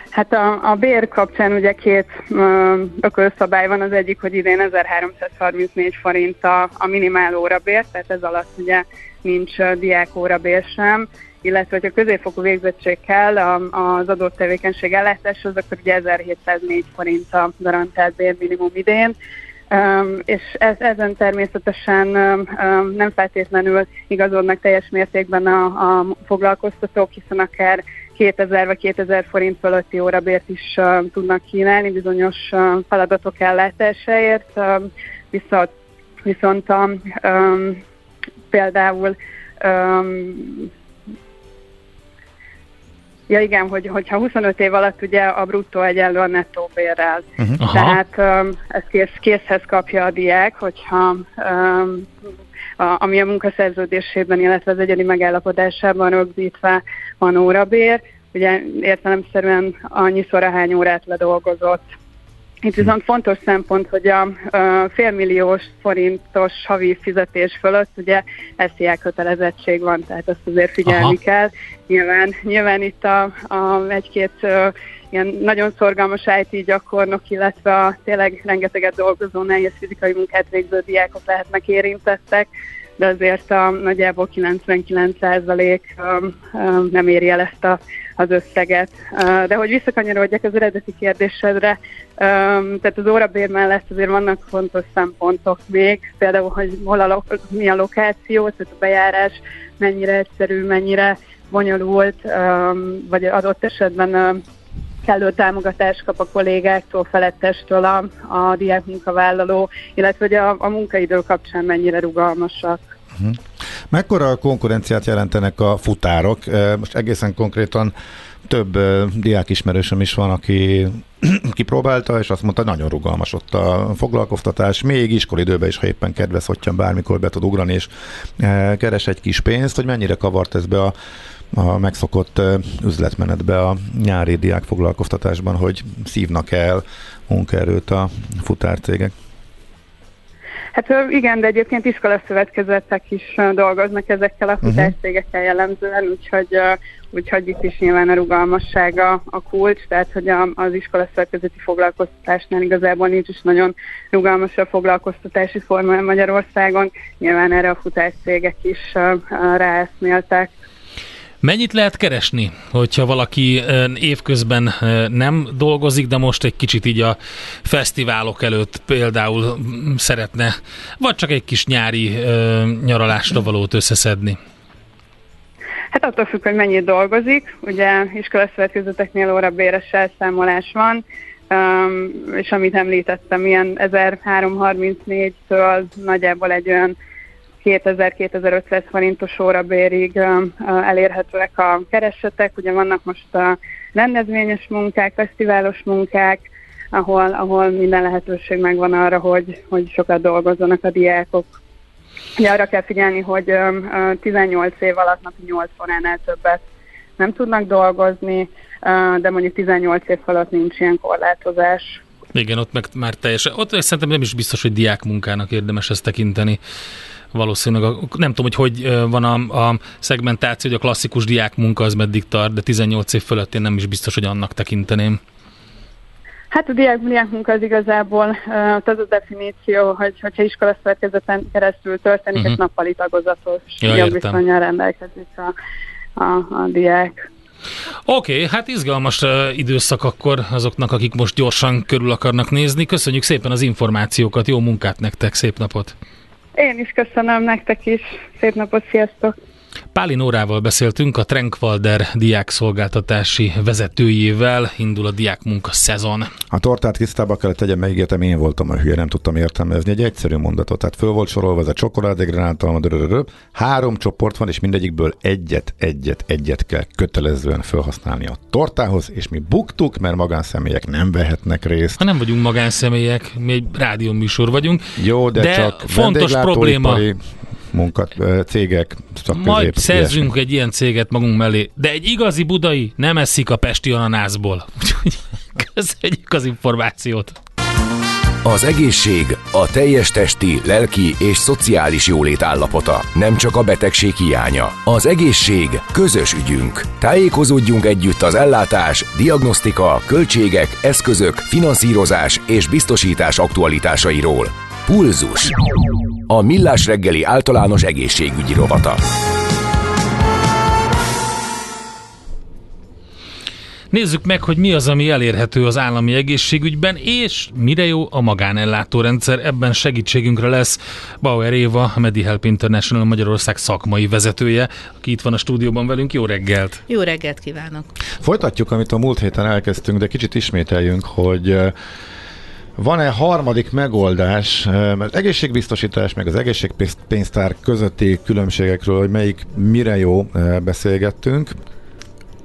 Hát a, a bér kapcsán ugye két ö, ökölszabály van, az egyik, hogy idén 1334 forint a, a minimál órabér, tehát ez alatt ugye nincs diák órabér sem, illetve hogy a középfokú végzettség kell az adott tevékenység ellátáshoz, akkor ugye 1704 forint a garantált bérminimum idén. És ez, ezen természetesen nem feltétlenül igazodnak teljes mértékben a, a foglalkoztatók, hiszen akár 2000 vagy 2000 forint fölötti órabért is uh, tudnak kínálni bizonyos uh, feladatok ellátásáért, um, viszont, viszont um, például um, Ja igen, hogy, hogyha 25 év alatt ugye a bruttó egyenlő a nettó bérrel. Uh-huh. Tehát um, ezt kész, készhez kapja a diák, hogyha um, a, ami a munkaszerződésében, illetve az egyedi megállapodásában rögzítve van órabér, ugye értelemszerűen annyiszor, ahány órát ledolgozott. Itt viszont fontos szempont, hogy a, a félmilliós forintos havi fizetés fölött ugye SZIA kötelezettség van, tehát azt azért figyelni Aha. kell. Nyilván, nyilván itt a, a egy-két uh, ilyen nagyon szorgalmas IT gyakornok, illetve a tényleg rengeteget dolgozó nehéz fizikai munkát végző diákok lehetnek érintettek, de azért a nagyjából 99% um, um, nem éri el ezt a az összeget. De hogy visszakanyarodjak az eredeti kérdésedre, tehát az órabér mellett azért vannak fontos szempontok még, például, hogy hol a lo- mi a lokáció, tehát a bejárás mennyire egyszerű, mennyire bonyolult, vagy adott esetben kellő támogatást kap a kollégáktól, felettestől a, a diák munkavállaló, illetve hogy a, a munkaidő kapcsán mennyire rugalmasak. Uh-huh. Mekkora konkurenciát jelentenek a futárok? Most egészen konkrétan több diák ismerősöm is van, aki kipróbálta, és azt mondta, nagyon rugalmas ott a foglalkoztatás, még iskolidőben is, ha éppen kedves, hogyha bármikor be tud ugrani, és keres egy kis pénzt, hogy mennyire kavart ez be a, a megszokott üzletmenetbe a nyári diák foglalkoztatásban, hogy szívnak el munkaerőt a futárcégek. Hát igen, de egyébként iskolaszövetkezetek is dolgoznak ezekkel a mhm. futáscégekkel jellemzően, úgyhogy, úgyhogy itt is nyilván a rugalmassága a kulcs, tehát hogy az iskolaszövetkezeti foglalkoztatásnál igazából nincs is nagyon rugalmas a foglalkoztatási forma Magyarországon, nyilván erre a futáscégek is ráeszméltek. Mennyit lehet keresni, hogyha valaki évközben nem dolgozik, de most egy kicsit így a fesztiválok előtt például szeretne, vagy csak egy kis nyári nyaralásra valót összeszedni? Hát attól függ, hogy mennyit dolgozik. Ugye iskolaszövetkezeteknél órabéres elszámolás van, és amit említettem, ilyen 1334-től nagyjából egy olyan 2000-2500 forintos órabérig elérhetőek a keresetek. Ugye vannak most a rendezvényes munkák, fesztiválos munkák, ahol, ahol minden lehetőség megvan arra, hogy, hogy sokat dolgozzanak a diákok. Ugye arra kell figyelni, hogy 18 év alatt napi 8 óránál többet nem tudnak dolgozni, de mondjuk 18 év alatt nincs ilyen korlátozás. Igen, ott meg már teljesen, ott szerintem nem is biztos, hogy diák munkának érdemes ezt tekinteni valószínűleg, a, nem tudom, hogy hogy van a, a szegmentáció, hogy a klasszikus diák munka az meddig tart, de 18 év fölött én nem is biztos, hogy annak tekinteném. Hát a diák, diák munka az igazából az a definíció, hogy hogyha iskolaszövetkezeten keresztül történik, uh-huh. és nappali tagozatos ja, jogviszonyal rendelkezik a, a, a diák. Oké, okay, hát izgalmas uh, időszak akkor azoknak, akik most gyorsan körül akarnak nézni. Köszönjük szépen az információkat, jó munkát nektek, szép napot! Én is köszönöm nektek is. Szép napot, sziasztok! Páli Nórával beszéltünk, a Trenkwalder diákszolgáltatási vezetőjével indul a diákmunka szezon. A tortát tisztába kellett tegyem, megígértem, én voltam a hülye, nem tudtam értelmezni egy egyszerű mondatot. Tehát föl volt sorolva ez a csokoládégrenátalma, három csoport van, és mindegyikből egyet, egyet, egyet kell kötelezően felhasználni a tortához, és mi buktuk, mert magánszemélyek nem vehetnek részt. Ha nem vagyunk magánszemélyek, mi egy rádióműsor vagyunk. Jó, de, de csak fontos probléma munkat, cégek, szakközép. Majd szerzünk ilyesmi. egy ilyen céget magunk mellé, de egy igazi budai nem eszik a pesti ananászból. Úgyhogy köszönjük az információt. Az egészség a teljes testi, lelki és szociális jólét állapota, nem csak a betegség hiánya. Az egészség közös ügyünk. Tájékozódjunk együtt az ellátás, diagnosztika, költségek, eszközök, finanszírozás és biztosítás aktualitásairól. Pulzus. A Millás reggeli általános egészségügyi rovata. Nézzük meg, hogy mi az, ami elérhető az állami egészségügyben, és mire jó a magánellátórendszer. Ebben segítségünkre lesz Bauer Éva, a MediHelp International Magyarország szakmai vezetője, aki itt van a stúdióban velünk. Jó reggelt! Jó reggelt kívánok! Folytatjuk, amit a múlt héten elkezdtünk, de kicsit ismételjünk, hogy van-e harmadik megoldás, mert egészségbiztosítás meg az egészségpénztár közötti különbségekről, hogy melyik mire jó beszélgettünk.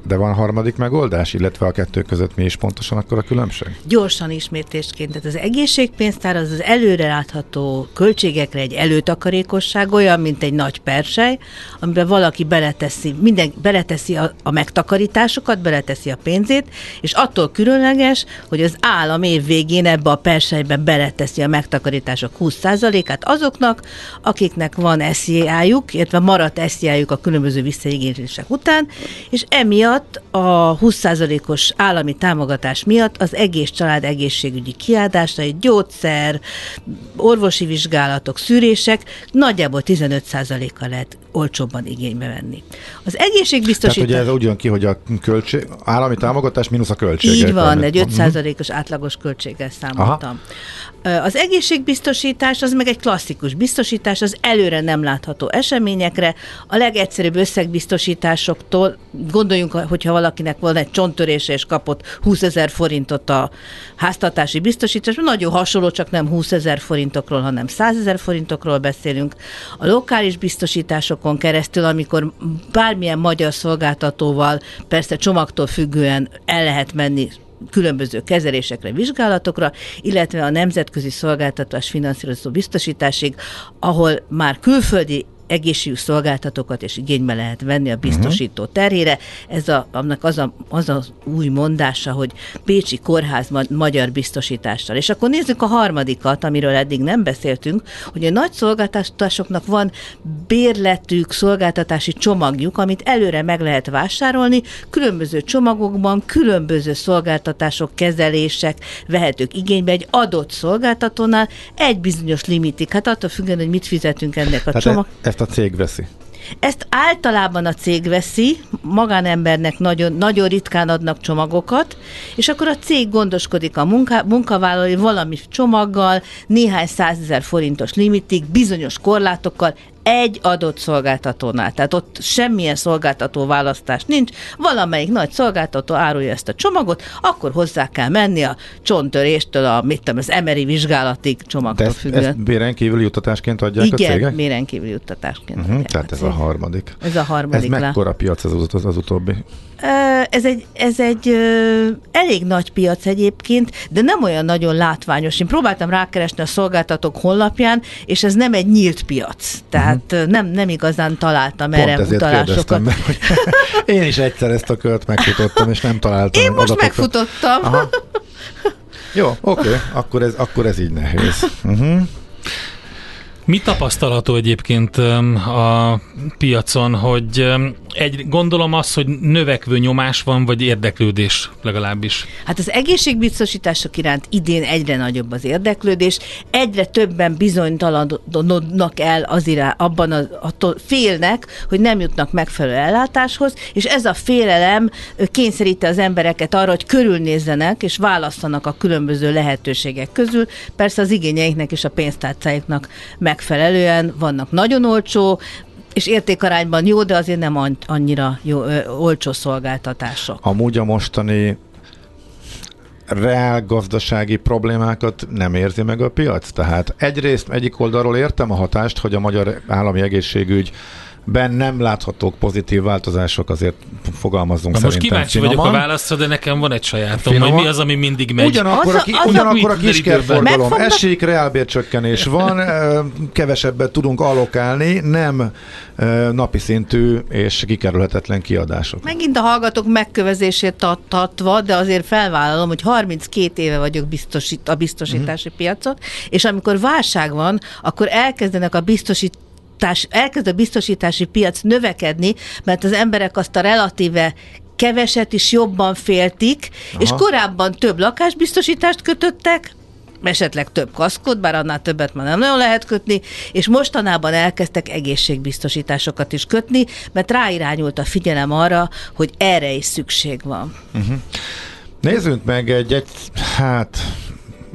De van harmadik megoldás, illetve a kettő között mi is pontosan akkor a különbség? Gyorsan ismétésként. Tehát az egészségpénztár az az előrelátható költségekre egy előtakarékosság, olyan, mint egy nagy persely, amiben valaki beleteszi, minden, beleteszi a, a megtakarításokat, beleteszi a pénzét, és attól különleges, hogy az állam év végén ebbe a persejbe beleteszi a megtakarítások 20%-át azoknak, akiknek van SZIA-juk, illetve maradt SZIA-juk a különböző visszaigénylések után, és emiatt miatt, a 20%-os állami támogatás miatt az egész család egészségügyi kiadásai, gyógyszer, orvosi vizsgálatok, szűrések nagyjából 15%-kal lehet olcsóbban igénybe venni. Az egészségbiztosítás... Tehát ugye ez úgy jön ki, hogy a költség, állami támogatás mínusz a költség. Így van, egy 5%-os átlagos költséggel számoltam. Aha. Az egészségbiztosítás az meg egy klasszikus biztosítás, az előre nem látható eseményekre, a legegyszerűbb összegbiztosításoktól, gondoljunk, hogyha valakinek van egy csonttörése és kapott 20 ezer forintot a háztartási biztosítás, nagyon hasonló, csak nem 20 ezer forintokról, hanem 100 ezer forintokról beszélünk. A lokális biztosítások hónapokon keresztül, amikor bármilyen magyar szolgáltatóval, persze csomagtól függően el lehet menni különböző kezelésekre, vizsgálatokra, illetve a nemzetközi szolgáltatás finanszírozó biztosításig, ahol már külföldi egészségügyi szolgáltatókat és igénybe lehet venni a biztosító uh-huh. terhére. Ez a, annak az, a, az az új mondása, hogy Pécsi Kórház ma, magyar biztosítással. És akkor nézzük a harmadikat, amiről eddig nem beszéltünk, hogy a nagy szolgáltatásoknak van bérletük, szolgáltatási csomagjuk, amit előre meg lehet vásárolni, különböző csomagokban, különböző szolgáltatások, kezelések vehetők igénybe egy adott szolgáltatónál egy bizonyos limitig. Hát attól függően, hogy mit fizetünk ennek a hát csomag. E- ezt a cég veszi. Ezt általában a cég veszi, magánembernek nagyon, nagyon ritkán adnak csomagokat, és akkor a cég gondoskodik a munka, munkavállalói valami csomaggal, néhány százezer forintos limitig, bizonyos korlátokkal, egy adott szolgáltatónál. Tehát ott semmilyen szolgáltató választás nincs. Valamelyik nagy szolgáltató árulja ezt a csomagot, akkor hozzá kell menni a csontöréstől a, mit tudom, az emeri vizsgálatig csomagtól ezt, függően. Ezt béren kívüli juttatásként adják Igen, a cégek? Igen, béren kívüli juttatásként uh-huh, Tehát a ez a harmadik. Ez a harmadik. Ez mekkora piac az, az, az utóbbi? Ez egy, ez egy ö, elég nagy piac egyébként, de nem olyan nagyon látványos. Én próbáltam rákeresni a szolgáltatók honlapján, és ez nem egy nyílt piac. Tehát uh-huh. nem, nem igazán találtam Pont erre utalásokat. Meg, hogy én is egyszer ezt a kört megfutottam, és nem találtam. Én most megfutottam. Aha. Jó, oké, okay. akkor, ez, akkor ez így nehéz. Uh-huh. Mi tapasztalható egyébként a piacon, hogy egy, gondolom az, hogy növekvő nyomás van, vagy érdeklődés legalábbis. Hát az egészségbiztosítások iránt idén egyre nagyobb az érdeklődés, egyre többen bizonytalanodnak el az irá, abban a, attól félnek, hogy nem jutnak megfelelő ellátáshoz, és ez a félelem kényszeríti az embereket arra, hogy körülnézzenek, és választanak a különböző lehetőségek közül. Persze az igényeiknek és a pénztárcáiknak megfelelően vannak nagyon olcsó, és értékarányban jó, de azért nem annyira jó, ö, olcsó szolgáltatások. Amúgy a mostani reál gazdasági problémákat nem érzi meg a piac? Tehát egyrészt egyik oldalról értem a hatást, hogy a magyar állami egészségügy ben nem láthatók pozitív változások, azért fogalmazunk Na most kíváncsi finoman. vagyok a válaszra, de nekem van egy sajátom, finoman. hogy mi az, ami mindig megy. Ugyanakkor az a, az a, ugyanakkor a, a kiskerforgalom esik, reálbércsökkenés van, kevesebbet tudunk alokálni, nem napi szintű és kikerülhetetlen kiadások. Megint a hallgatók megkövezését tartva, de azért felvállalom, hogy 32 éve vagyok biztosít, a biztosítási uh-huh. piacot, és amikor válság van, akkor elkezdenek a biztosít elkezd a biztosítási piac növekedni, mert az emberek azt a relatíve keveset is jobban féltik, Aha. és korábban több lakásbiztosítást kötöttek, esetleg több kaszkot, bár annál többet már nem nagyon lehet kötni, és mostanában elkezdtek egészségbiztosításokat is kötni, mert ráirányult a figyelem arra, hogy erre is szükség van. Uh-huh. Nézzünk meg egy, egy hát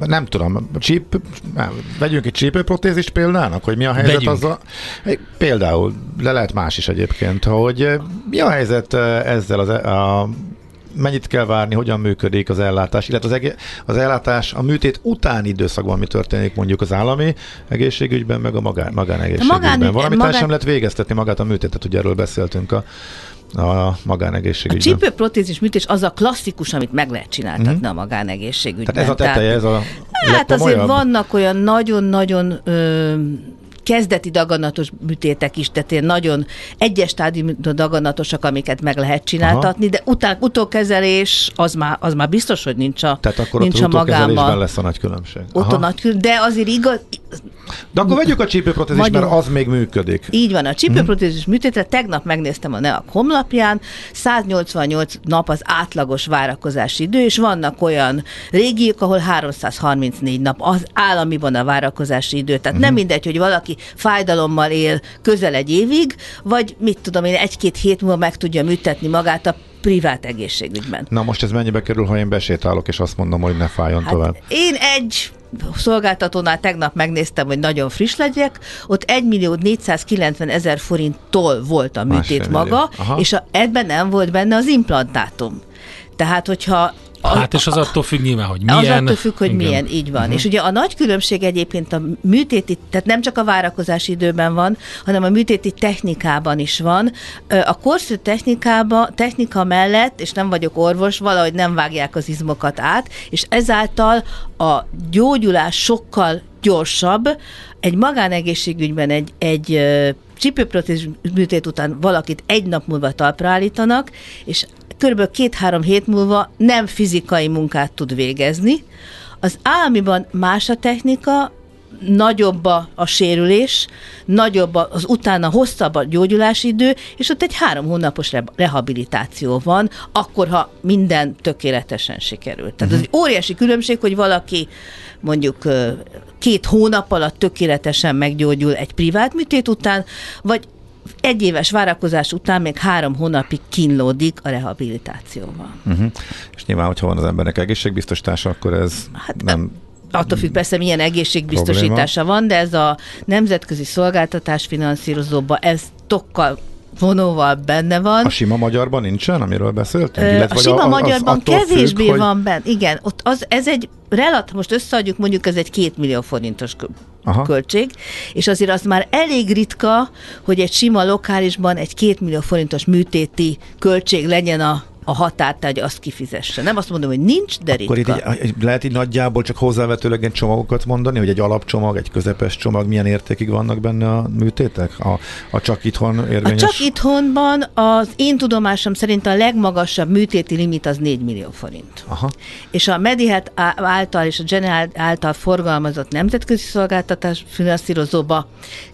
nem tudom, csíp, vegyünk egy csípőprotézis példának, hogy mi a helyzet Vegyünk. azzal. Például, de lehet más is egyébként, hogy eh, mi a helyzet eh, ezzel az, e- a mennyit kell várni, hogyan működik az ellátás, illetve az, egé- az ellátás a műtét utáni időszakban mi történik mondjuk az állami egészségügyben, meg a magán, magánegészségügyben. Magán, Valami magán... sem lehet végeztetni magát a műtétet, ugye erről beszéltünk a a magánegészségügyben. A csípőprotézis műtés az a klasszikus, amit meg lehet csináltatni mm-hmm. a magánegészségügyben. Tehát ez a teteje, ez a Hát azért vannak olyan nagyon-nagyon kezdeti daganatos műtétek is, tehát ilyen nagyon egyes stádium daganatosak, amiket meg lehet csináltatni, Aha. de után, utókezelés az már, az már biztos, hogy nincs a, Tehát akkor nincs a magánban. lesz a nagy különbség. Ott a nagy de azért igaz, de akkor vegyük a csípőprotézis, mert az még működik. Így van, a csípőprotézis műtétre tegnap megnéztem a NEAK honlapján, 188 nap az átlagos várakozási idő, és vannak olyan régiók, ahol 334 nap az államiban a várakozási idő. Tehát uh-huh. nem mindegy, hogy valaki fájdalommal él közel egy évig, vagy mit tudom én, egy-két hét múlva meg tudja műtetni magát a privát egészségügyben. Na most ez mennyibe kerül, ha én besétálok, és azt mondom, hogy ne fájjon hát tovább? Én egy szolgáltatónál tegnap megnéztem, hogy nagyon friss legyek, ott 1 millió 490 ezer forinttól volt a műtét maga, és a, ebben nem volt benne az implantátum. Tehát, hogyha Hát és az attól függ nyilván, hogy milyen. Az attól függ, hogy igen. milyen, így van. Uh-huh. És ugye a nagy különbség egyébként a műtéti, tehát nem csak a várakozási időben van, hanem a műtéti technikában is van. A korszű technikába, technika mellett, és nem vagyok orvos, valahogy nem vágják az izmokat át, és ezáltal a gyógyulás sokkal gyorsabb. Egy magánegészségügyben egy, egy csípőprotézis műtét után valakit egy nap múlva talpra állítanak, és kb. két-három hét múlva nem fizikai munkát tud végezni. Az államiban más a technika, nagyobb a, a sérülés, nagyobb az utána hosszabb a gyógyulási idő, és ott egy három hónapos re, rehabilitáció van, akkor, ha minden tökéletesen sikerült. Tehát uh-huh. az egy óriási különbség, hogy valaki mondjuk két hónap alatt tökéletesen meggyógyul egy privát műtét után, vagy egy éves várakozás után még három hónapig kínlódik a rehabilitációval. Uh-huh. És nyilván, hogyha van az embernek egészségbiztosítása, akkor ez hát, nem attól függ persze, milyen egészségbiztosítása probléma. van, de ez a nemzetközi szolgáltatás finanszírozóba, ez tokkal vonóval benne van. A sima magyarban nincsen, amiről beszéltünk? Ö, a sima a, magyarban az kevésbé függ, van hogy... benne. Igen, ott az, ez egy relat, most összeadjuk, mondjuk ez egy két millió forintos Aha. költség, és azért az már elég ritka, hogy egy sima lokálisban egy két millió forintos műtéti költség legyen a a határt, azt kifizesse. Nem azt mondom, hogy nincs, de Akkor ritka. Itt így, lehet így nagyjából csak hozzávetőleg egy csomagokat mondani, hogy egy alapcsomag, egy közepes csomag, milyen értékig vannak benne a műtétek? A, a csak itthon érvényes? A csak itthonban az én tudomásom szerint a legmagasabb műtéti limit az 4 millió forint. Aha. És a Medihet által és a General által forgalmazott nemzetközi szolgáltatás finanszírozóba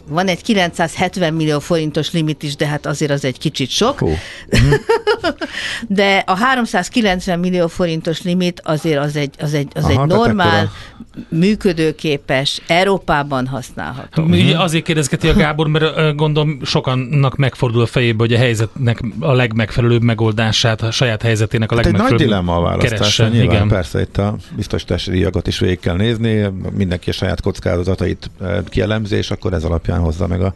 van egy 970 millió forintos limit is, de hát azért az egy kicsit sok. Hú. de a 390 millió forintos limit azért az egy, az egy, az Aha, egy normál, a... működőképes, Európában használható. Mi azért kérdezgeti a Gábor, mert gondolom sokannak megfordul a fejébe, hogy a helyzetnek a legmegfelelőbb megoldását, a saját helyzetének a hát legmegfelelőbb egy nagy dilemma a választás. Nyilván igen. persze itt a biztosítási díjakat is végig kell nézni, mindenki a saját kockázatait kielemzi, és akkor ez alapján hozza meg a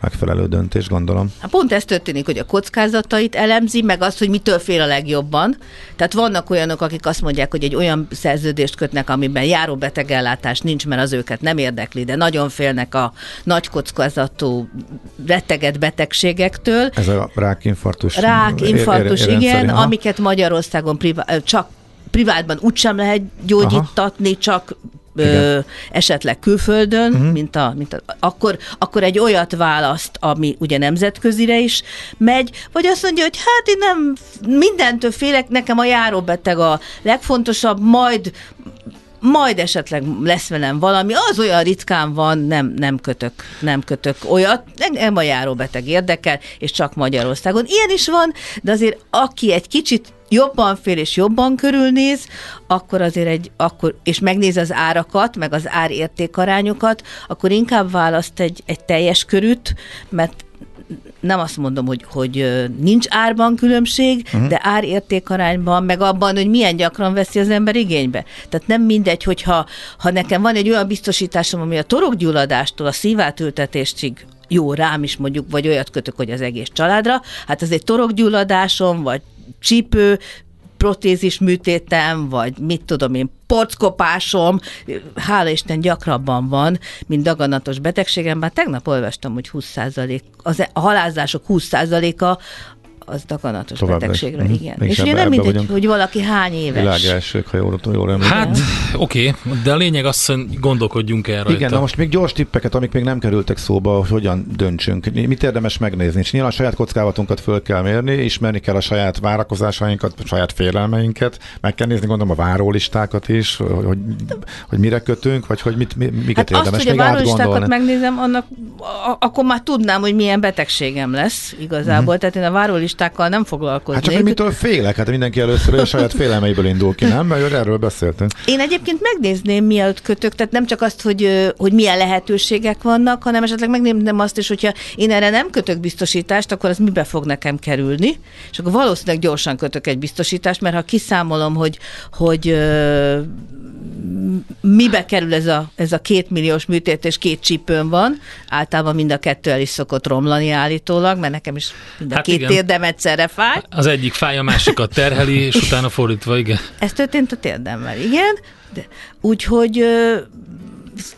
megfelelő döntés, gondolom. Hát pont ez történik, hogy a kockázatait elemzi, meg azt, hogy mitől fél a legjobban. Tehát vannak olyanok, akik azt mondják, hogy egy olyan szerződést kötnek, amiben járó betegellátás nincs, mert az őket nem érdekli, de nagyon félnek a nagy kockázatú retteget betegségektől. Ez a rákinfarktus. Rákinfarktus, igen, amiket Magyarországon privá- csak privátban úgysem lehet gyógyítatni, Aha. csak ö, esetleg külföldön, uh-huh. mint, a, mint a, akkor, akkor egy olyat választ, ami ugye nemzetközire is megy, vagy azt mondja, hogy hát én nem mindentől félek, nekem a járóbeteg a legfontosabb, majd majd esetleg lesz velem valami, az olyan ritkán van, nem, nem kötök, nem kötök olyat, nem a járóbeteg érdekel, és csak Magyarországon. Ilyen is van, de azért aki egy kicsit jobban fél és jobban körülnéz, akkor azért egy, akkor, és megnéz az árakat, meg az árértékarányokat, akkor inkább választ egy, egy teljes körűt, mert nem azt mondom, hogy, hogy nincs árban különbség, uh-huh. de árértékarányban, meg abban, hogy milyen gyakran veszi az ember igénybe. Tehát nem mindegy, hogyha ha nekem van egy olyan biztosításom, ami a torokgyulladástól a szívátültetésig jó rám is mondjuk, vagy olyat kötök, hogy az egész családra, hát az egy torokgyulladásom, vagy csípő, protézis műtétem, vagy mit tudom én, porckopásom, hála Isten gyakrabban van, mint daganatos betegségem. Már tegnap olvastam, hogy 20% az, a halázások 20%-a az daganatos Tovább betegségre, lesz. igen. És ugye nem mindegy, hogy valaki hány éves. Világ elsők, ha jól, jól emlékszem. Hát, oké, okay, de a lényeg az, hogy gondolkodjunk el rajta. Igen, na most még gyors tippeket, amik még nem kerültek szóba, hogy hogyan döntsünk. Mit érdemes megnézni? És nyilván a saját kockávatunkat föl kell mérni, ismerni kell a saját várakozásainkat, a saját félelmeinket, meg kell nézni, gondolom, a várólistákat is, hogy, hogy, hogy mire kötünk, vagy hogy mit, miket hát érdemes azt, hogy még a várólistákat megnézem, annak, akkor már tudnám, hogy milyen betegségem lesz igazából. Mm-hmm. Tehát én a várólistát listákkal nem foglalkoznék. Hát csak, hogy mitől félek? Hát mindenki először a saját félelmeiből indul ki, nem? Mert erről beszéltünk. Én egyébként megnézném, mielőtt kötök, tehát nem csak azt, hogy, hogy milyen lehetőségek vannak, hanem esetleg megnézném azt is, hogyha én erre nem kötök biztosítást, akkor az mibe fog nekem kerülni, és akkor valószínűleg gyorsan kötök egy biztosítást, mert ha kiszámolom, hogy, hogy mibe kerül ez a, ez a két milliós műtét, és két csípőn van, általában mind a kettő el is szokott romlani állítólag, mert nekem is mind a hát két igen. térdem egyszerre fáj. Az egyik fáj, a másikat terheli, és utána fordítva, igen. Ez történt a térdemmel, igen. De, úgyhogy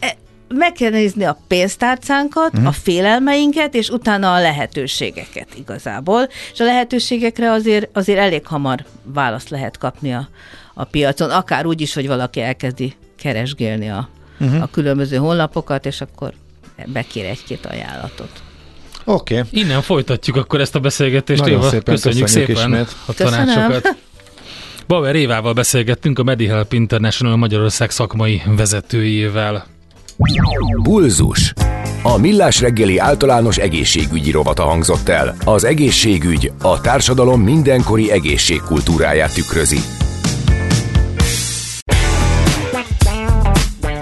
e, meg kell nézni a pénztárcánkat, uh-huh. a félelmeinket, és utána a lehetőségeket igazából. És a lehetőségekre azért, azért elég hamar választ lehet kapni a, a piacon, akár úgy is, hogy valaki elkezdi keresgélni a, uh-huh. a különböző honlapokat, és akkor bekér egy-két ajánlatot. Oké. Okay. Innen folytatjuk akkor ezt a beszélgetést. Nagyon Éva, szépen, köszönjük, köszönjük szépen ismét. a tanácsokat. Bauer Évával beszélgettünk a MediHelp International Magyarország szakmai vezetőjével. Bulzus. A Millás reggeli általános egészségügyi rovata hangzott el. Az egészségügy a társadalom mindenkori egészségkultúráját tükrözi.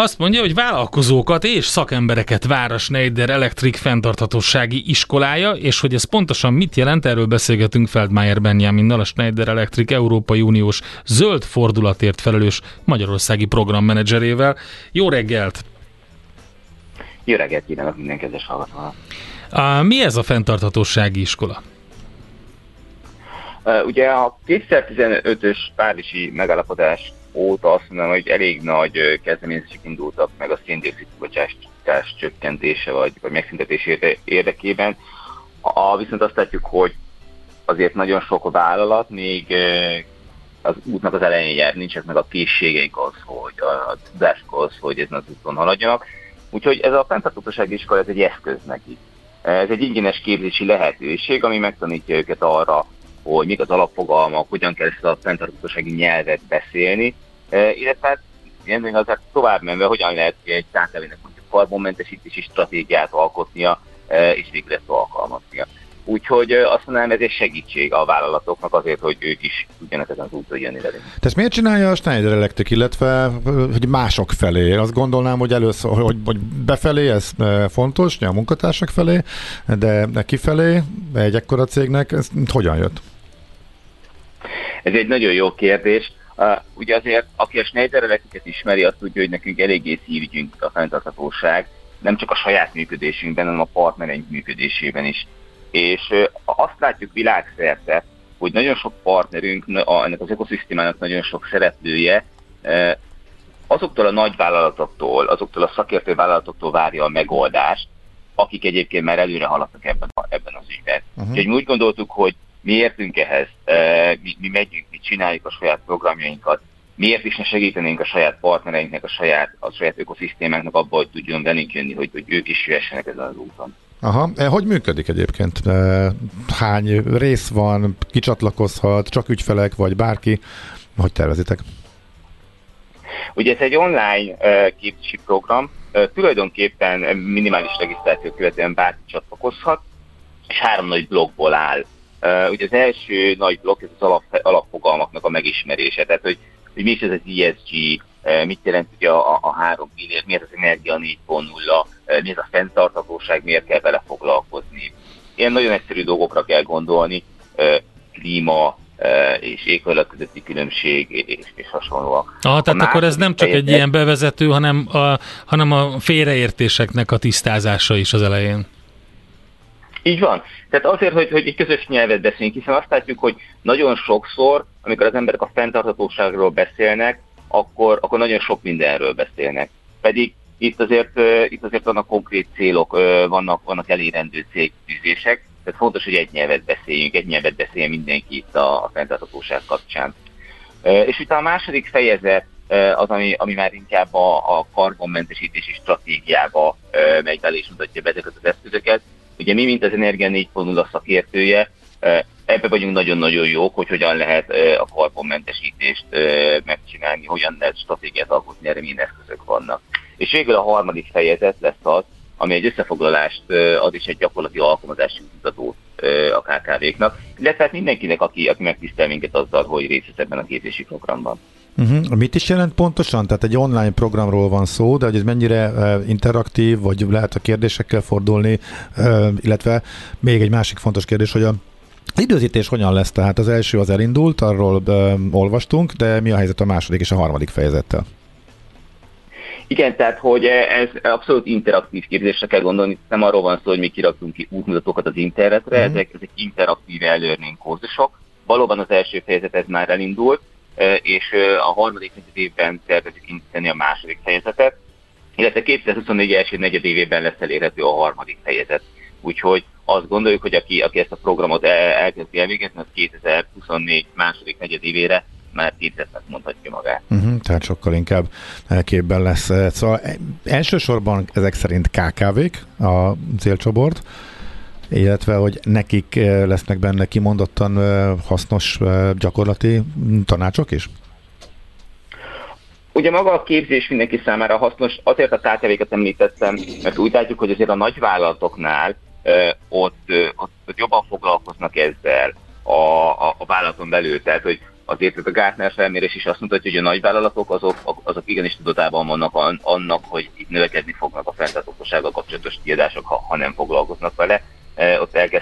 Azt mondja, hogy vállalkozókat és szakembereket vár a Schneider Electric fenntarthatósági iskolája, és hogy ez pontosan mit jelent, erről beszélgetünk Feldmayer Benjaminnal, a Schneider Electric Európai Uniós zöld fordulatért felelős magyarországi programmenedzserével. Jó reggelt! Jó reggelt kívánok minden kedves hallgatónak! Mi ez a fenntarthatósági iskola? Ugye a 2015-ös Párizsi megállapodás óta azt mondom, hogy elég nagy kezdeményezések indultak meg a széndiokszid kibocsátás csökkentése vagy, vagy megszüntetése érdekében. A, viszont azt látjuk, hogy azért nagyon sok vállalat még az útnak az elején jár, nincsenek meg a készségeik az, hogy a tudások az, hogy ezen az úton haladjanak. Úgyhogy ez a fenntartósági iskola ez egy eszköz neki. Ez egy ingyenes képzési lehetőség, ami megtanítja őket arra, hogy mik az alapfogalmak, hogyan kell ezt a fenntartósági nyelvet beszélni, illetve hát ilyen az tovább menve, hogyan lehet egy kkv mondjuk karbonmentesítési stratégiát alkotnia, és végre ezt alkalmaznia. Úgyhogy azt mondanám, ez egy segítség a vállalatoknak azért, hogy ők is tudjanak ezen az úton jönni velünk. Te ezt miért csinálja a Schneider Electric, illetve hogy mások felé? Azt gondolnám, hogy először, hogy, hogy befelé ez fontos, a munkatársak felé, de kifelé, egy ekkora cégnek, ez hogyan jött? Ez egy nagyon jó kérdés. Uh, ugye azért, aki a Schneider Electricet ismeri, azt tudja, hogy nekünk eléggé szívügyünk a fenntarthatóság, nem csak a saját működésünkben, hanem a partnereink működésében is. És uh, azt látjuk világszerte, hogy nagyon sok partnerünk, ennek az ökoszisztémának nagyon sok szereplője uh, azoktól a nagy vállalatoktól, azoktól a szakértő vállalatoktól várja a megoldást, akik egyébként már előre haladtak ebben, a, ebben az ügyben. Uh-huh. Úgyhogy mi úgy gondoltuk, hogy mi értünk ehhez, mi, mi megyünk, mi csináljuk a saját programjainkat, miért is ne segítenénk a saját partnereinknek, a saját, a saját ökoszisztémánknak abba, hogy tudjon velünk jönni, hogy, hogy ők is jöhessenek ezen az úton. Aha, e, hogy működik egyébként? E, hány rész van, kicsatlakozhat, csak ügyfelek, vagy bárki? Hogy tervezitek? Ugye ez egy online uh, képzési program, tulajdonképpen minimális regisztráció követően bárki csatlakozhat, és három nagy blogból áll Uh, ugye az első nagy blokk, ez az alap, alapfogalmaknak a megismerése, tehát hogy, hogy mi is ez az ESG, mit jelent ugye a, a három pillér, mi ez az energia 4.0, uh, mi ez a fenntarthatóság, miért kell vele foglalkozni. Ilyen nagyon egyszerű dolgokra kell gondolni, klíma, és éghajlat közötti különbség és, és hasonlóak. Ah, tehát akkor ez nem csak egy ilyen bevezető, hanem a, hanem a félreértéseknek a tisztázása is az elején. Így van. Tehát azért, hogy, hogy egy közös nyelvet beszéljünk, hiszen azt látjuk, hogy nagyon sokszor, amikor az emberek a fenntarthatóságról beszélnek, akkor, akkor nagyon sok mindenről beszélnek. Pedig itt azért, itt azért vannak konkrét célok, vannak, vannak elérendő célküzdések, tehát fontos, hogy egy nyelvet beszéljünk, egy nyelvet beszéljen mindenki itt a, a fenntarthatóság kapcsán. És utána a második fejezet az, ami, ami már inkább a, a karbonmentesítési stratégiába megy bele és mutatja be ezeket az eszközöket, Ugye mi, mint az Energia 4.0 szakértője, ebbe vagyunk nagyon-nagyon jók, hogy hogyan lehet a karbonmentesítést megcsinálni, hogyan lehet stratégiát alkotni, erre milyen eszközök vannak. És végül a harmadik fejezet lesz az, ami egy összefoglalást ad is egy gyakorlati alkalmazási mutatót a KKV-knak, illetve hát mindenkinek, aki, aki megtisztel minket azzal, hogy részt vesz ebben a képzési programban. Uh-huh. Mit is jelent pontosan? Tehát egy online programról van szó, de hogy ez mennyire uh, interaktív, vagy lehet a kérdésekkel fordulni, uh, illetve még egy másik fontos kérdés, hogy a időzítés hogyan lesz? Tehát az első az elindult, arról uh, olvastunk, de mi a helyzet a második és a harmadik fejezettel? Igen, tehát hogy ez abszolút interaktív képzésre kell gondolni, nem arról van szó, hogy mi kiraktunk ki útmutatókat az internetre, uh-huh. ezek, ezek interaktív e-learning kurzusok. Valóban az első fejezet ez már elindult, és a harmadik évben tervezik indítani a második fejezetet, illetve 2024 első negyed évében lesz elérhető a harmadik fejezet. Úgyhogy azt gondoljuk, hogy aki, aki ezt a programot el, elkezdi elvégezni, az 2024 második negyed évére már képzetnek mondhatja magát. Uh-huh, tehát sokkal inkább képben lesz. Szóval e, elsősorban ezek szerint KKV-k a célcsoport, illetve hogy nekik eh, lesznek benne kimondottan eh, hasznos eh, gyakorlati tanácsok is? Ugye maga a képzés mindenki számára hasznos, azért a KTV-ket említettem, mert úgy látjuk, hogy azért a nagyvállalatoknál ott, ott, ott jobban foglalkoznak ezzel a, a, a vállalaton belül, tehát hogy azért a Gartner felmérés is azt mutatja, hogy a nagyvállalatok azok, azok igenis tudatában vannak annak, hogy itt növekedni fognak a fenntarthatósággal kapcsolatos kiadások, ha, ha nem foglalkoznak vele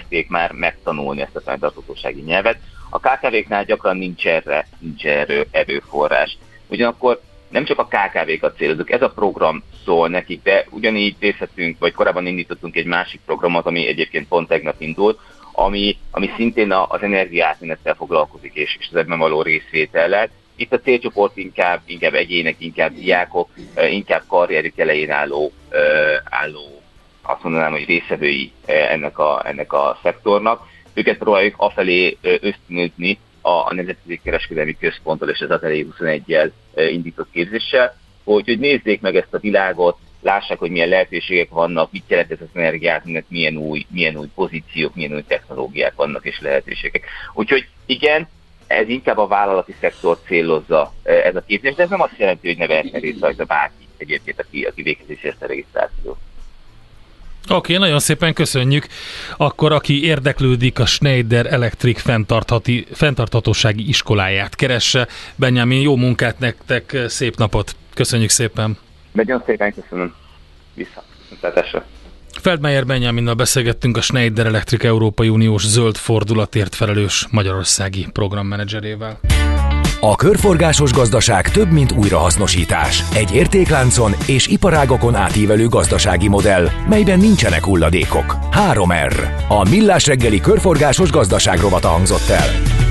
ott elkezdték már megtanulni ezt a fenntarthatósági nyelvet. A KKV-knál gyakran nincs erre, nincs erő, erőforrás. Ugyanakkor nem csak a KKV-kat célozunk, ez a program szól nekik, de ugyanígy részletünk, vagy korábban indítottunk egy másik programot, ami egyébként pont tegnap indult, ami, ami szintén az energiátmenettel foglalkozik, és, és az ebben való részvétellel. Itt a célcsoport inkább, inkább egyének, inkább diákok, inkább karrierük elején álló, álló azt mondanám, hogy részevői eh, ennek a, ennek a szektornak. Őket próbáljuk afelé ösztönözni a, a Nemzetközi Kereskedelmi Központtal és az Atelier 21-jel eh, indított képzéssel, hogy, hogy nézzék meg ezt a világot, lássák, hogy milyen lehetőségek vannak, mit jelent ez az energiát, milyen új, milyen új pozíciók, milyen új technológiák vannak és lehetőségek. Úgyhogy igen, ez inkább a vállalati szektor célozza ez a képzés, de ez nem azt jelenti, hogy ne vehetne részt rajta bárki egyébként, aki, aki végzi ezt a regisztrációt. Oké, okay, nagyon szépen köszönjük. Akkor aki érdeklődik, a Schneider Electric fenntarthatósági iskoláját keresse. Benjamin, jó munkát nektek, szép napot. Köszönjük szépen. Nagyon szépen köszönöm. Vissza. Viszontlátásra. Feldmeyer Benjaminnal beszélgettünk a Schneider Electric Európai Uniós zöld fordulatért felelős magyarországi programmenedzserével. A körforgásos gazdaság több, mint újrahasznosítás. Egy értékláncon és iparágokon átívelő gazdasági modell, melyben nincsenek hulladékok. 3R. A Millás reggeli körforgásos gazdaság rovata hangzott el.